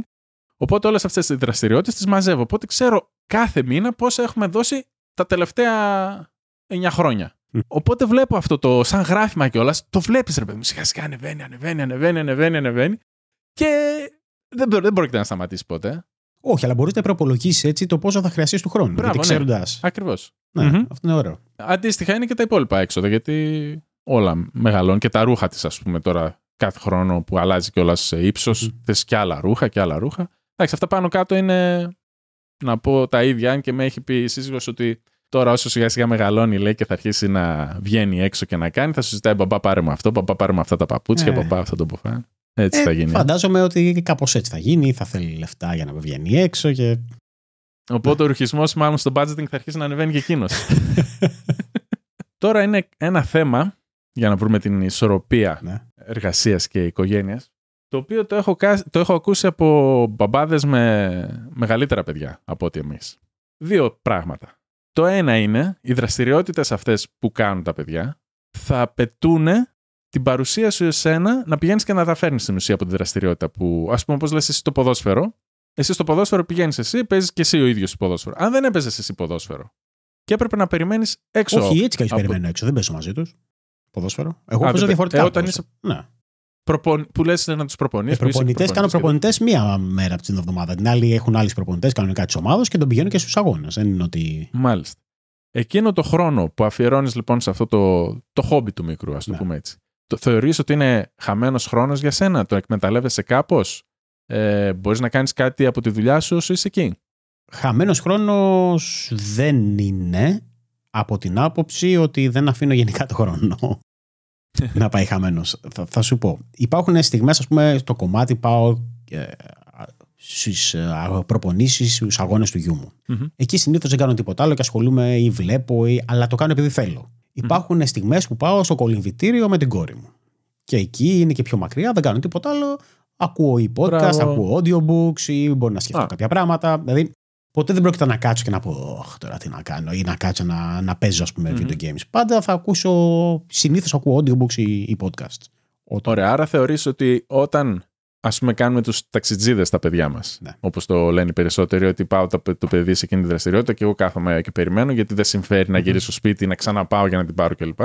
Οπότε όλες αυτές τι δραστηριότητες τις μαζεύω. Οπότε ξέρω κάθε μήνα πόσα έχουμε δώσει τα τελευταία 9 χρόνια. Οπότε βλέπω αυτό το σαν γράφημα κιόλας, το βλέπεις ρε παιδί μου. Σιγά σιγά ανεβαίνει, ανεβαίνει, ανεβαίνει, ανεβαίνει, ανεβαίνει. Και δεν, δεν πρόκειται να σταματήσει ποτέ. Όχι, αλλά μπορείς να προπολογίσεις έτσι το πόσο θα χρειαστείς του χρόνου. Μπράβο, γιατί ξέροντας. Ναι. Ακριβώς. Ναι, mm-hmm. αυτό είναι ωραίο. Αντίστοιχα είναι και τα υπόλοιπα έξοδα, γιατί όλα μεγαλώνουν και τα ρούχα της, ας πούμε, τώρα κάθε χρόνο που αλλάζει κιόλας σε ύψος, mm. θες και άλλα ρούχα και άλλα ρούχα. Εντάξει, αυτά πάνω κάτω είναι να πω τα ίδια, αν και με έχει πει η σύζυγος ότι τώρα όσο σιγά σιγά μεγαλώνει λέει και θα αρχίσει να βγαίνει έξω και να κάνει, θα σου ζητάει μπαμπά πάρε μου αυτό, μπαμπά πάρε μου αυτά τα παπούτσια, ε. μπαμπά αυτό το ποφά. Έτσι ε, θα γίνει. Φαντάζομαι ότι κάπως έτσι θα γίνει, θα θέλει λεφτά για να βγαίνει έξω και. Οπότε ο ρουχισμός μάλλον στο budgeting θα αρχίσει να ανεβαίνει και εκείνος. Τώρα είναι ένα θέμα για να βρούμε την ισορροπία ναι. εργασίας και οικογένειας. Το οποίο το έχω, το έχω ακούσει από μπαμπάδες με μεγαλύτερα παιδιά από ότι εμείς. Δύο πράγματα. Το ένα είναι οι δραστηριότητες αυτές που κάνουν τα παιδιά θα απαιτούν την παρουσία σου εσένα να πηγαίνεις και να τα φέρνεις στην ουσία από τη δραστηριότητα που, ας πούμε, όπως λες εσύ το ποδόσφαιρο. Εσύ στο ποδόσφαιρο πηγαίνεις εσύ, παίζεις και εσύ ο ίδιος στο ποδόσφαιρο. Αν δεν έπαιζες εσύ ποδόσφαιρο και έπρεπε να περιμένεις έξω. Όχι, έτσι κι από... περιμένω έξω, δεν παίζω μαζί τους. Ποδόσφαιρο. Εγώ παίζω διαφορετικά. Ε, όταν είσαι... ναι. Προπον... Που λες να τους προπονείς. Οι προπονητές κάνουν προπονητές μία μέρα από την εβδομάδα. Την άλλη έχουν άλλους προπονητές κανονικά της ομάδα και τον πηγαίνουν και στους αγώνες. Δεν είναι ότι. Μάλιστα. Εκείνο το χρόνο που αφιερώνεις λοιπόν σε αυτό το, το χόμπι του μικρού, ας το ναι. πούμε έτσι. Το θεωρείς ότι είναι χαμένος χρόνος για σένα, το εκμεταλλεύεσαι κάπως, ε, μπορείς να κάνεις κάτι από τη δουλειά σου όσο είσαι εκεί; Χαμένος χρόνος δεν είναι από την άποψη ότι δεν αφήνω γενικά το χρόνο να πάει χαμένος. Θα, θα, σου πω. Υπάρχουν στιγμές, ας πούμε, στο κομμάτι πάω ε, στις ε, προπονήσεις, στους αγώνες του γιού μου. Mm-hmm. Εκεί συνήθως δεν κάνω τίποτα άλλο και ασχολούμαι ή βλέπω, ή, αλλά το κάνω επειδή θέλω. Υπάρχουν mm. στιγμές που πάω στο κολυμβητήριο με την κόρη μου. Και εκεί είναι και πιο μακριά, δεν κάνω τίποτα άλλο. Ακούω ή podcast, Μπράβο. ακούω audiobooks ή μπορεί να σκεφτώ Α. κάποια πράγματα. Δηλαδή, ποτέ δεν πρόκειται να κάτσω και να πω, Ωχ, τώρα τι να κάνω, ή να κάτσω να, να παίζω, ας πούμε, mm-hmm. video games. Πάντα θα ακούσω, συνήθως ακούω audiobooks ή, ή podcast. Ωραία, άρα θεωρείς ότι όταν ας πούμε, κάνουμε τους ταξιτζίδες τα παιδιά μας. Ναι. Όπως το λένε οι περισσότεροι, ότι πάω το, το παιδί σε εκείνη τη δραστηριότητα και εγώ κάθομαι και περιμένω, γιατί δεν συμφέρει να γυρίσω σπίτι, να ξαναπάω για να την πάρω κλπ.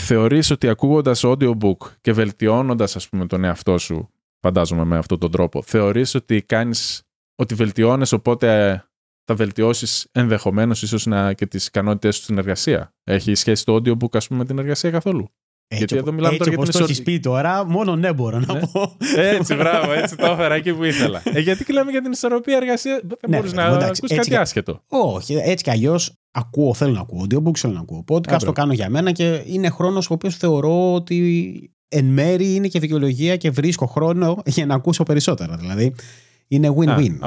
Θεωρείς ότι ακούγοντας audiobook και βελτιώνοντας, ας πούμε, τον εαυτό σου, φαντάζομαι με αυτόν τον τρόπο, θεωρείς ότι κάνεις. ότι βελτιώνεις, οπότε θα βελτιώσεις ενδεχομένως ίσως και τις ικανότητέ σου στην εργασία; Έχει σχέση το audiobook, ας πούμε, με την εργασία καθόλου; Έτσι, Γιατί εδώ μιλάμε έτσι τώρα για την το έχεις πει τώρα, μόνο ναι μπορώ να ναι. πω. Έτσι, μπράβο, έτσι το έφερα εκεί που ήθελα. ε, γιατί λέμε για την ισορροπία εργασία, δεν ναι, μπορείς να ακούσει κάτι άσχετο. Όχι, έτσι κι αλλιώς ακούω, θέλω να ακούω audiobooks, θέλω να ακούω podcast, το κάνω για μένα και είναι χρόνος ο οποίος θεωρώ ότι εν μέρη είναι και δικαιολογία και βρίσκω χρόνο για να ακούσω περισσότερα. Δηλαδή είναι win-win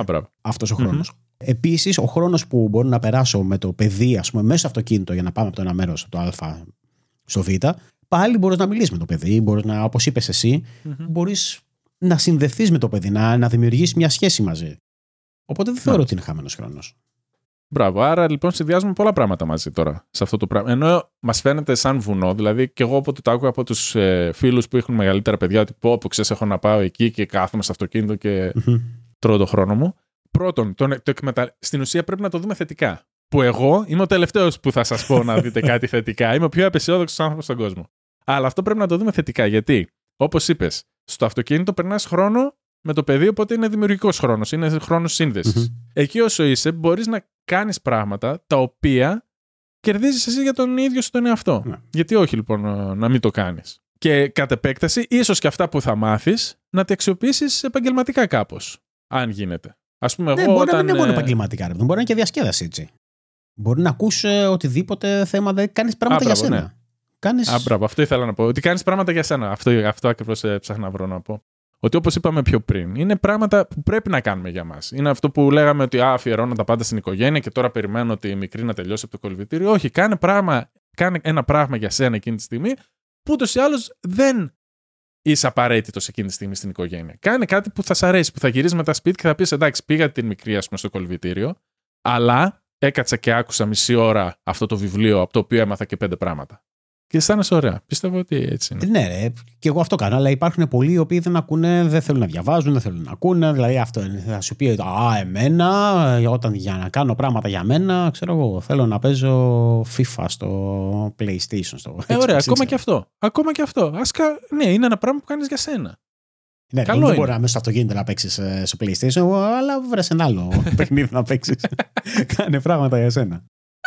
αυτός ο χρόνος. Mm-hmm. Επίσης, ο χρόνος που μπορώ να περάσω με το παιδί, ας πούμε, μέσα στο αυτοκίνητο για να πάμε από το ένα μέρος, το Α στο Β, πάλι μπορείς να μιλήσεις με το παιδί, μπορείς να, όπως είπες εσύ, mm-hmm. μπορείς να συνδεθείς με το παιδί, να, να δημιουργήσει μια σχέση μαζί. Οπότε δεν θεωρώ ότι είναι χαμένος χρόνος. Μπράβο. Άρα λοιπόν συνδυάζουμε πολλά πράγματα μαζί τώρα σε αυτό το πράγμα. Ενώ μας φαίνεται σαν βουνό, δηλαδή και εγώ όποτε το άκουγα από τους ε, φίλους που έχουν μεγαλύτερα παιδιά, ότι πω, που ξέρεις, έχω να πάω εκεί και κάθομαι στο αυτοκίνητο και mm-hmm. τρώω το χρόνο μου. Πρώτον, το, το εκμετα... στην ουσία πρέπει να το δούμε θετικά. Που εγώ είμαι ο τελευταίος που θα σας πω να δείτε κάτι θετικά. Είμαι ο πιο απεσιόδοξος άνθρωπος στον κόσμο. Αλλά αυτό πρέπει να το δούμε θετικά. Γιατί, όπως είπες, στο αυτοκίνητο περνάς χρόνο με το παιδί, οπότε είναι δημιουργικός χρόνος. Είναι χρόνος Εκεί όσο είσαι, μπορείς να κάνεις πράγματα τα οποία κερδίζεις εσύ για τον ίδιο σου τον εαυτό. Ναι. Γιατί όχι λοιπόν να μην το κάνεις. Και κατ' επέκταση, ίσως και αυτά που θα μάθεις να τα αξιοποιήσεις επαγγελματικά κάπως. Αν γίνεται. Α πούμε, ναι, εγώ. Μπορεί όταν... να μην είναι μόνο επαγγελματικά, μπορεί να είναι και διασκέδαση έτσι. Μπορεί να ακούσει οτιδήποτε θέμα, δεν κάνεις πράγματα για σένα. Ναι. Κάνεις... Α, μπράβο, αυτό ήθελα να πω. Ότι κάνεις πράγματα για σένα. Αυτό, αυτό ακριβώς ψάχνα να βρω να πω. Ότι όπως είπαμε πιο πριν, είναι πράγματα που πρέπει να κάνουμε για μας. Είναι αυτό που λέγαμε ότι α, αφιερώνω τα πάντα στην οικογένεια και τώρα περιμένω ότι η μικρή να τελειώσει από το κολυβητήριο. Όχι, κάνε, πράγμα, κάνε ένα πράγμα για σένα εκείνη τη στιγμή που ούτως ή άλλως δεν είσαι απαραίτητος εκείνη τη στιγμή στην οικογένεια. Κάνε κάτι που θα σ' αρέσει, που θα γυρίσει μετά σπίτι και θα πεις εντάξει, πήγα την μικρή, ας πούμε, στο κολυβητήριο, αλλά έκατσα και άκουσα μισή ώρα αυτό το βιβλίο από το οποίο έμαθα και πέντε πράγματα. Και αισθάνεσαι ωραία. Πιστεύω ότι έτσι είναι. Ναι, ρε, και εγώ αυτό κάνω. Αλλά υπάρχουν πολλοί οι οποίοι δεν ακούνε, δεν θέλουν να διαβάζουν, δεν θέλουν να ακούνε. Δηλαδή αυτό είναι. Θα σου πει, Α, εμένα, όταν για να κάνω πράγματα για μένα, ξέρω εγώ, θέλω να παίζω FIFA στο PlayStation. Στο ε, ωραία, ακόμα και αυτό. Ακόμα και αυτό. Ασκα, ναι, είναι ένα πράγμα που κάνεις για σένα. Ναι, Καλό δεν μπορεί να μέσα στο αυτοκίνητο να παίξεις ε, στο PlayStation, αλλά βρες ένα άλλο παιχνίδι να παίξεις. Κάνε πράγματα για σένα.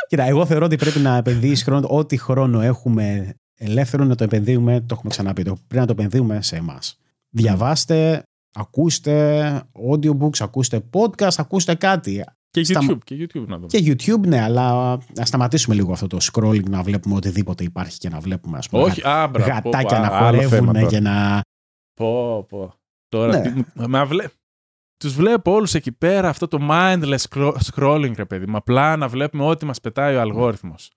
Κοίτα, εγώ θεωρώ ότι πρέπει να επενδύσει χρόνο, ό,τι χρόνο έχουμε ελεύθερο να το επενδύουμε, το έχουμε ξαναπεί, το, πρέπει να το επενδύουμε σε εμάς. Διαβάστε, ακούστε audiobooks, ακούστε podcast, ακούστε κάτι. Και YouTube, και YouTube να δούμε. Και YouTube, ναι, αλλά να σταματήσουμε λίγο αυτό το scrolling να βλέπουμε οτιδήποτε υπάρχει και να βλέπουμε ας πούμε, Όχι, γατάκια να χορεύουν και να. Πω, πω. Τώρα, ναι. μα βλέ... Τους βλέπω όλους εκεί πέρα αυτό το mindless scrolling, ρε παιδί. Μα απλά να βλέπουμε ό,τι μας πετάει ο αλγόριθμος.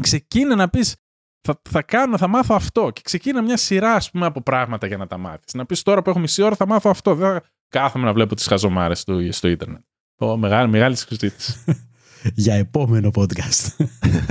Ξεκίνα να πεις, θα, θα κάνω, θα μάθω αυτό. Και ξεκίνα μια σειρά, ας πούμε, από πράγματα για να τα μάθεις. Να πεις τώρα που έχω μισή ώρα θα μάθω αυτό. Δεν θα κάθομαι να βλέπω τις χαζομάρες του στο ίντερνετ. Oh, μεγάλη, μεγάλη συζήτηση. για επόμενο podcast.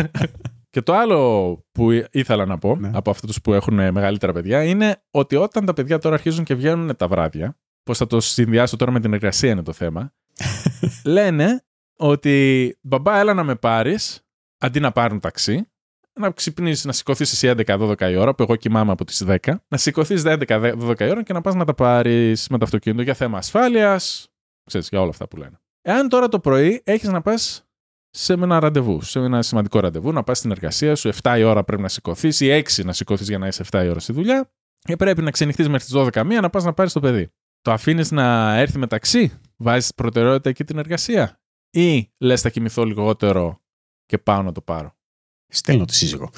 Και το άλλο που ήθελα να πω ναι. από αυτούς που έχουν μεγαλύτερα παιδιά είναι ότι όταν τα παιδιά τώρα αρχίζουν και βγαίνουν τα βράδια, πώς θα το συνδυάσω τώρα με την εργασία είναι το θέμα, λένε ότι μπαμπά, έλα να με πάρεις, αντί να πάρουν ταξί, να ξυπνήσεις, να σηκωθείς εσύ 11-12 η ώρα, που εγώ κοιμάμαι από τις 10, να σηκωθείς 11-12 η ώρα και να πας να τα πάρεις με το αυτοκίνητο για θέμα ασφάλειας, ξέρεις, για όλα αυτά που λένε. Εάν τώρα το πρωί έχεις να πας σε ένα ραντεβού, σε ένα σημαντικό ραντεβού, να πας στην εργασία σου, 7 η ώρα πρέπει να σηκωθείς ή 6 να σηκωθείς για να είσαι 7 η ώρα στη δουλειά, και πρέπει να ξενυχθείς μέχρι τις 12 μία να πας να πάρεις το παιδί. Το αφήνεις να έρθει μεταξύ, βάζεις προτεραιότητα εκεί την εργασία, ή λες θα κοιμηθώ λιγότερο και πάω να το πάρω; Στέλνω τη σύζυγο.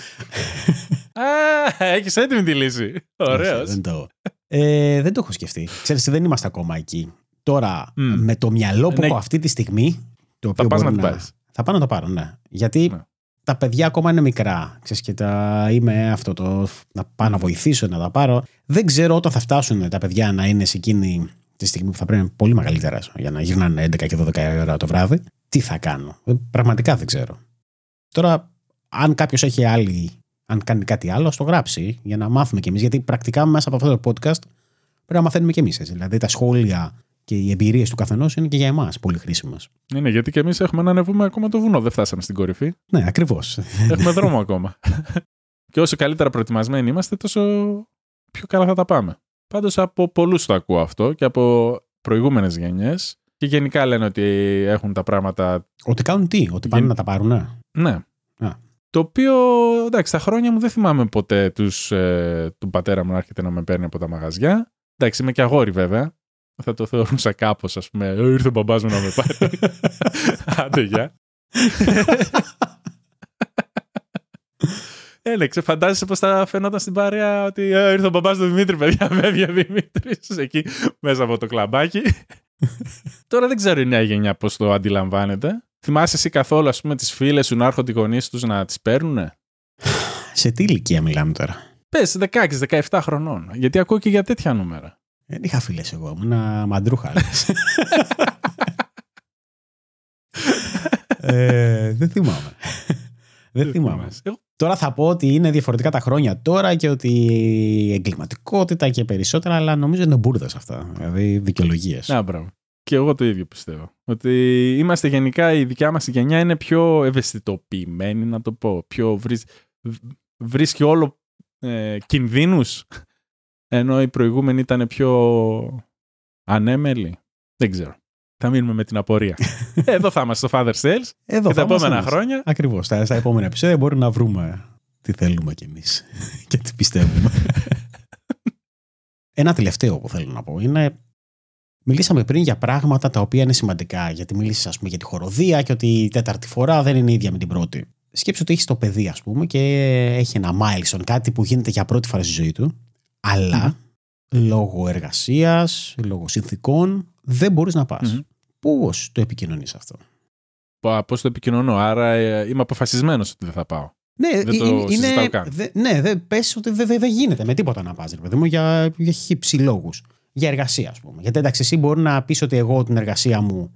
Α, έχεις έτοιμη τη λύση. Ωραίος. Δεν, το... Ε, δεν το έχω σκεφτεί. Ξέρεις, δεν είμαστε ακόμα εκεί. Τώρα, με το μυαλό που ναι. έχω αυτή τη στιγμή. Το οποίο θα πας να την πάρεις. Θα πάω να το πάρω, ναι. Γιατί ναι. Τα παιδιά ακόμα είναι μικρά. Ξέρεις, και τα είμαι αυτό το να πάω να βοηθήσω, να τα πάρω. Δεν ξέρω όταν θα φτάσουν τα παιδιά να είναι σε εκείνη τη στιγμή που θα πρέπει πολύ μεγαλύτερα για να γυρνάνε 11 και 12 ώρα το βράδυ. Τι θα κάνω. Ε, πραγματικά δεν ξέρω. Τώρα, αν κάποιος έχει άλλη, αν κάνει κάτι άλλο, ας το γράψει για να μάθουμε κι εμείς. Γιατί πρακτικά μέσα από αυτό το podcast πρέπει να μαθαίνουμε κι εμείς. Δηλαδή τα σχόλια και οι εμπειρίες του καθενός είναι και για εμάς πολύ χρήσιμες. Ναι, ναι, γιατί και εμείς έχουμε να ανεβούμε ακόμα το βουνό. Δεν φτάσαμε στην κορυφή. Ναι, ακριβώς. Έχουμε δρόμο ακόμα. και όσο καλύτερα προετοιμασμένοι είμαστε, τόσο πιο καλά θα τα πάμε. Πάντως από πολλούς το ακούω αυτό και από προηγούμενες γενιές. Και γενικά λένε ότι έχουν τα πράγματα. Ότι κάνουν τι, ότι πάνε να τα πάρουν. Ναι. Α. Το οποίο, εντάξει, τα χρόνια μου δεν θυμάμαι ποτέ τους, ε, του πατέρα μου να έρχεται να με παίρνει από τα μαγαζιά. Εντάξει, είμαι και αγόρι βέβαια θα το θεωρούσα κάπως, ας πούμε. «Ε, ήρθε ο μπαμπάς μου να με πάρει. Άντε, γεια. Έλεξε, φαντάζεσαι πώς θα φαινόταν στην παρέα ότι «Ε, ήρθε ο μπαμπάς του Δημήτρη, παιδιά. Βέβαια, Δημήτρης, εκεί μέσα από το κλαμπάκι. Τώρα δεν ξέρω η νέα γενιά πώς το αντιλαμβάνεται. Θυμάσαι εσύ καθόλου, ας πούμε, τις φίλες σου να έρχονται οι γονείς τους να τις παίρνουν. Σε τι ηλικία μιλάμε τώρα; Πες 16-17 χρονών. Γιατί ακούω και για τέτοια νούμερα. Δεν είχα φίλες εγώ, ήμουν μαντρούχα. ε, δεν θυμάμαι. δεν θυμάμαι. Τώρα θα πω ότι είναι διαφορετικά τα χρόνια τώρα και ότι η εγκληματικότητα και περισσότερα, αλλά νομίζω είναι μπουρδε αυτά. Δηλαδή δικαιολογίες. Ναι, μπράβο. Και εγώ το ίδιο πιστεύω. Ότι είμαστε γενικά, η δικιά μας γενιά είναι πιο ευαισθητοποιημένη, να το πω. Πιο βρίσκει όλο ε, κινδύνους ενώ οι προηγούμενοι ήταν πιο ανέμελοι. Δεν ξέρω. Θα μείνουμε με την απορία. Εδώ θα είμαστε στο Father Sales Εδώ και τα επόμενα χρόνια. Ακριβώς. Στα, στα επόμενα επεισόδια μπορούμε να βρούμε τι θέλουμε κι εμείς και τι πιστεύουμε. Ένα τελευταίο που θέλω να πω είναι. Μιλήσαμε πριν για πράγματα τα οποία είναι σημαντικά. Γιατί μίλησες, ας πούμε, για τη χοροδία και ότι η τέταρτη φορά δεν είναι ίδια με την πρώτη. σκέψου ότι έχεις το παιδί, ας πούμε, και έχει ένα milestone, κάτι που γίνεται για πρώτη φορά στη ζωή του, αλλά λόγω εργασίας, λόγω συνθήκων, δεν μπορείς να πας. mm Πώς το επικοινωνείς αυτό; Πώς το επικοινωνώ; Άρα ε, είμαι αποφασισμένος ότι δεν θα πάω. Ναι, δεν το είναι, καν. Δε, ναι, δεν πες ότι δεν δε, δε γίνεται με τίποτα να πας, ρε παιδί μου, για, για χύψη λόγους. Για εργασία, ας πούμε. Γιατί εντάξει, εσύ μπορεί να πεις ότι εγώ την εργασία μου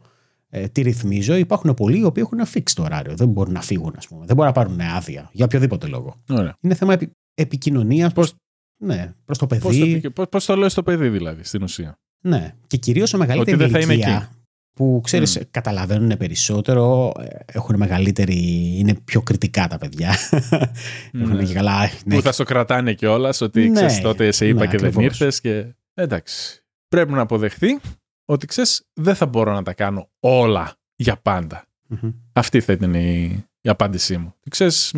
ε, τη ρυθμίζω. Υπάρχουν πολλοί οι οποίοι έχουν fixed το ωράριο. Δεν μπορούν να φύγουν, ας πούμε. Δεν μπορούν να πάρουν άδεια για οποιοδήποτε λόγο. Ωραία. Είναι θέμα επι, επικοινωνίας προ ναι, προς το παιδί. Πώς το, το λέω στο παιδί, δηλαδή, στην ουσία; Ναι. Και κυρίως ο μεγαλύτερη ηλικία που ξέρεις, mm. καταλαβαίνουν περισσότερο, ε, έχουν μεγαλύτερη. είναι πιο κριτικά τα παιδιά. Mm. και καλά, ναι. Που θα στο κρατάνε κιόλας, ότι ναι, ξέρεις τότε σε είπα ναι, και δεν ήρθες. Και... Εντάξει. Πρέπει να αποδεχθεί ότι ξέρεις, δεν θα μπορώ να τα κάνω όλα για παντα Αυτή θα ήταν η, η απάντησή μου. Ξέρεις,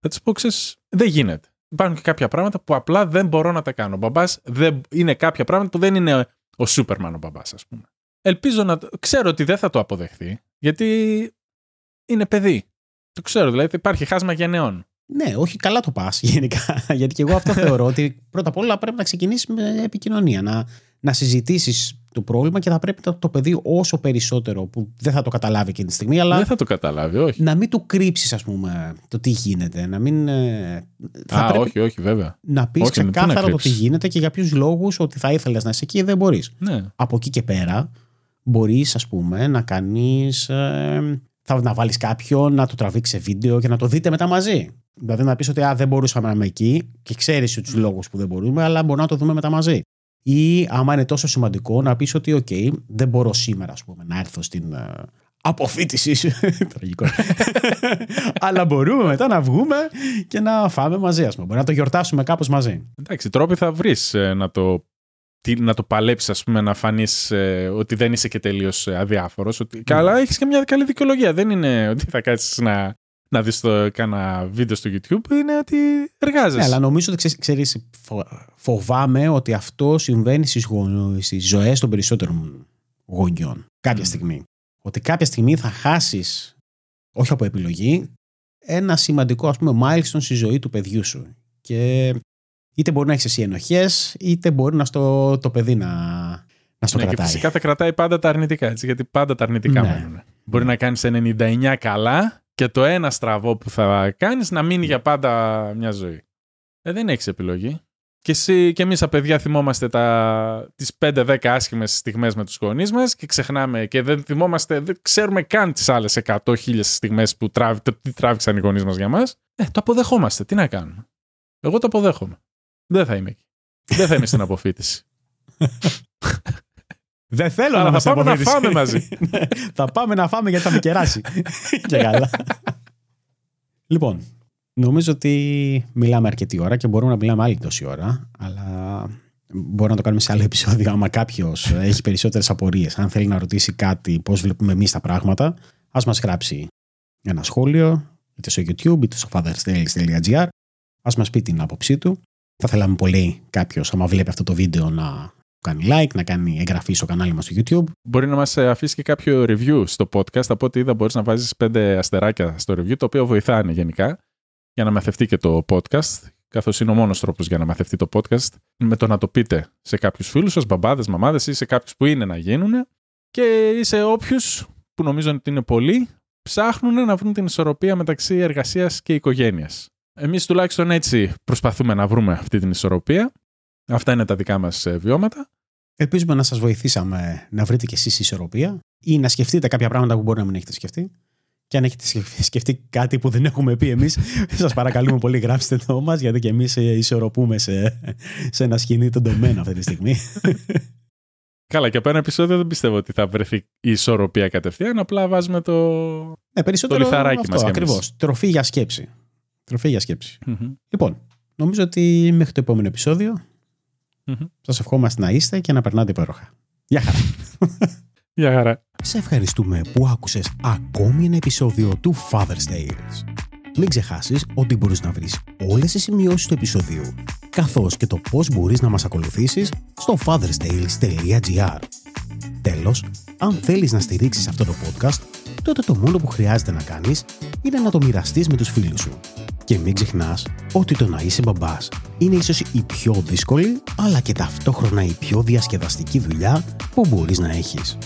θα της πω, ξέρεις, δεν γίνεται. Υπάρχουν και κάποια πράγματα που απλά δεν μπορώ να τα κάνω. Ο μπαμπάς είναι κάποια πράγματα που δεν είναι ο Σούπερμαν ο μπαμπάς, ας πούμε. Ελπίζω να. Ξέρω ότι δεν θα το αποδεχθεί, γιατί είναι παιδί. Το ξέρω, δηλαδή υπάρχει χάσμα γενναιών. Ναι, όχι καλά το πας γενικά. Γιατί και εγώ αυτό θεωρώ ότι πρώτα απ' όλα πρέπει να ξεκινήσεις με επικοινωνία. Να, να συζητήσεις το πρόβλημα και θα πρέπει το, το παιδί όσο περισσότερο που δεν θα το καταλάβει εκείνη τη στιγμή. Αλλά δεν θα το καταλάβει, όχι. Να μην του κρύψεις, ας πούμε, το τι γίνεται. Να μην. Ε, θα α, όχι, όχι, βέβαια. Να πεις ξεκάθαρα το τι γίνεται και για ποιους λόγους ότι θα ήθελες να είσαι εκεί δεν μπορείς. Ναι. Από εκεί και πέρα μπορείς, ας πούμε, να κάνεις. Ε, θα να βάλεις κάποιον να το τραβήξεις σε βίντεο και να το δείτε μετά μαζί. Δηλαδή να πεις ότι α, δεν μπορούσαμε να είμαι εκεί και ξέρεις τους mm. λόγους που δεν μπορούμε, αλλά μπορούμε να το δούμε μετά μαζί. Ή άμα είναι τόσο σημαντικό να πεις ότι, OK, δεν μπορώ σήμερα ας πούμε, να έρθω στην uh, αποφύτιση σου. Τραγικό. αλλά μπορούμε μετά να βγούμε και να φάμε μαζί, ας πούμε. Μπορεί να το γιορτάσουμε κάπως μαζί. Εντάξει, τρόποι θα βρεις ε, να το να το παλέψεις, ας πούμε, να φανείς ε, ότι δεν είσαι και τελείως ε, αδιάφορος. Ότι... Mm. Καλά, έχεις και μια καλή δικαιολογία. Δεν είναι ότι θα κάτσεις να, να δεις το κάνα βίντεο στο YouTube, είναι ότι εργάζεσαι. Ναι, αλλά νομίζω ότι ξέρεις, φοβάμαι ότι αυτό συμβαίνει στις γο... ζωές των περισσότερων γονιών κάποια στιγμή. Ότι κάποια στιγμή θα χάσεις, όχι από επιλογή, ένα σημαντικό ας πούμε milestone στη ζωή του παιδιού σου. Και είτε μπορεί να έχεις εσύ ενοχές, είτε μπορεί να στο, το παιδί να, να στο ναι, κρατάει. Και φυσικά θα κρατάει πάντα τα αρνητικά, έτσι, γιατί πάντα τα αρνητικά ναι. μένουν. Μπορεί να κάνεις 99 καλά και το ένα στραβό που θα κάνεις να μείνει για πάντα μια ζωή. Ε, δεν έχεις επιλογή. Και, εσύ, και εμείς τα παιδιά θυμόμαστε τα, τις 5-10 άσχημες στιγμές με τους γονείς μας και ξεχνάμε και δεν θυμόμαστε, δεν ξέρουμε καν τις άλλες 100.000 στιγμές που τράβη, τι τράβηξαν οι γονείς μας για μας. Ε, το αποδεχόμαστε. Τι να κάνουμε. Εγώ το αποδέχομαι. Δεν θα είμαι εκεί. Δεν θα είμαι στην αποφύτιση. Δεν θέλω Αλλά να θα πάμε να φάμε μαζί. Ναι, θα πάμε να φάμε γιατί θα με κεράσει. και καλά. λοιπόν, νομίζω ότι μιλάμε αρκετή ώρα και μπορούμε να μιλάμε άλλη τόση ώρα, αλλά μπορούμε να το κάνουμε σε άλλο επεισόδιο άμα κάποιος έχει περισσότερες απορίες. Αν θέλει να ρωτήσει κάτι, πώς βλέπουμε εμείς τα πράγματα, ας μας γράψει ένα σχόλιο, είτε στο YouTube είτε στο fatherstales.gr. Α μας πει την άποψή του θα θέλαμε πολύ κάποιος, άμα βλέπει αυτό το βίντεο, να κάνει like, να κάνει εγγραφή στο κανάλι μας στο YouTube. Μπορεί να μας ε, αφήσει και κάποιο review στο podcast. Από ό,τι είδα, μπορείς να βάζεις πέντε αστεράκια στο review, το οποίο βοηθάνε γενικά για να μαθευτεί και το podcast. Καθώς είναι ο μόνος τρόπος για να μαθευτεί το podcast, με το να το πείτε σε κάποιους φίλους σας, μπαμπάδες, μαμάδες ή σε κάποιους που είναι να γίνουν και ή σε όποιους που νομίζω ότι είναι πολλοί, ψάχνουν να βρουν την ισορροπία μεταξύ εργασίας και οικογένειας. Εμείς τουλάχιστον έτσι προσπαθούμε να βρούμε αυτή την ισορροπία. Αυτά είναι τα δικά μας ε, βιώματα. Ελπίζουμε να σας βοηθήσαμε να βρείτε κι εσείς ισορροπία ή να σκεφτείτε κάποια πράγματα που μπορεί να μην έχετε σκεφτεί. Και αν έχετε σκεφτεί κάτι που δεν έχουμε πει εμείς, σας παρακαλούμε πολύ γράψτε το μας, γιατί και εμείς ε, ισορροπούμε σε, σε ένα σκηνή τεντωμένο αυτή τη στιγμή. Καλά, και από ένα επεισόδιο δεν πιστεύω ότι θα βρεθεί η ισορροπία κατευθείαν. Απλά βάζουμε το, ναι, περισσότερο το λιθαράκι μας. Ακριβώς. Τροφή για σκέψη. Τροφή για σκεψη Λοιπόν, νομίζω ότι μέχρι το επόμενο επεισόδιο mm-hmm. σας ευχόμαστε να είστε και να περνάτε υπέροχα. Γεια χαρά. Γεια χαρά. Σε ευχαριστούμε που άκουσες ακόμη ένα επεισόδιο του Father's Tales. Μην ξεχάσεις ότι μπορείς να βρεις όλες τις σημειώσεις του επεισοδίου καθώς και το πώς μπορείς να μας ακολουθήσεις στο fatherstales.gr Τέλος, αν θέλεις να στηρίξεις αυτό το podcast τότε το μόνο που χρειάζεται να κάνεις είναι να το μοιραστείς με τους φίλους σου. Και μην ξεχνάς ότι το να είσαι μπαμπάς είναι ίσως η πιο δύσκολη, αλλά και ταυτόχρονα η πιο διασκεδαστική δουλειά που μπορείς να έχεις.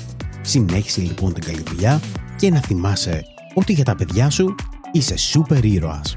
Συνέχισε λοιπόν την καλή δουλειά και να θυμάσαι ότι για τα παιδιά σου y sus superhéroes.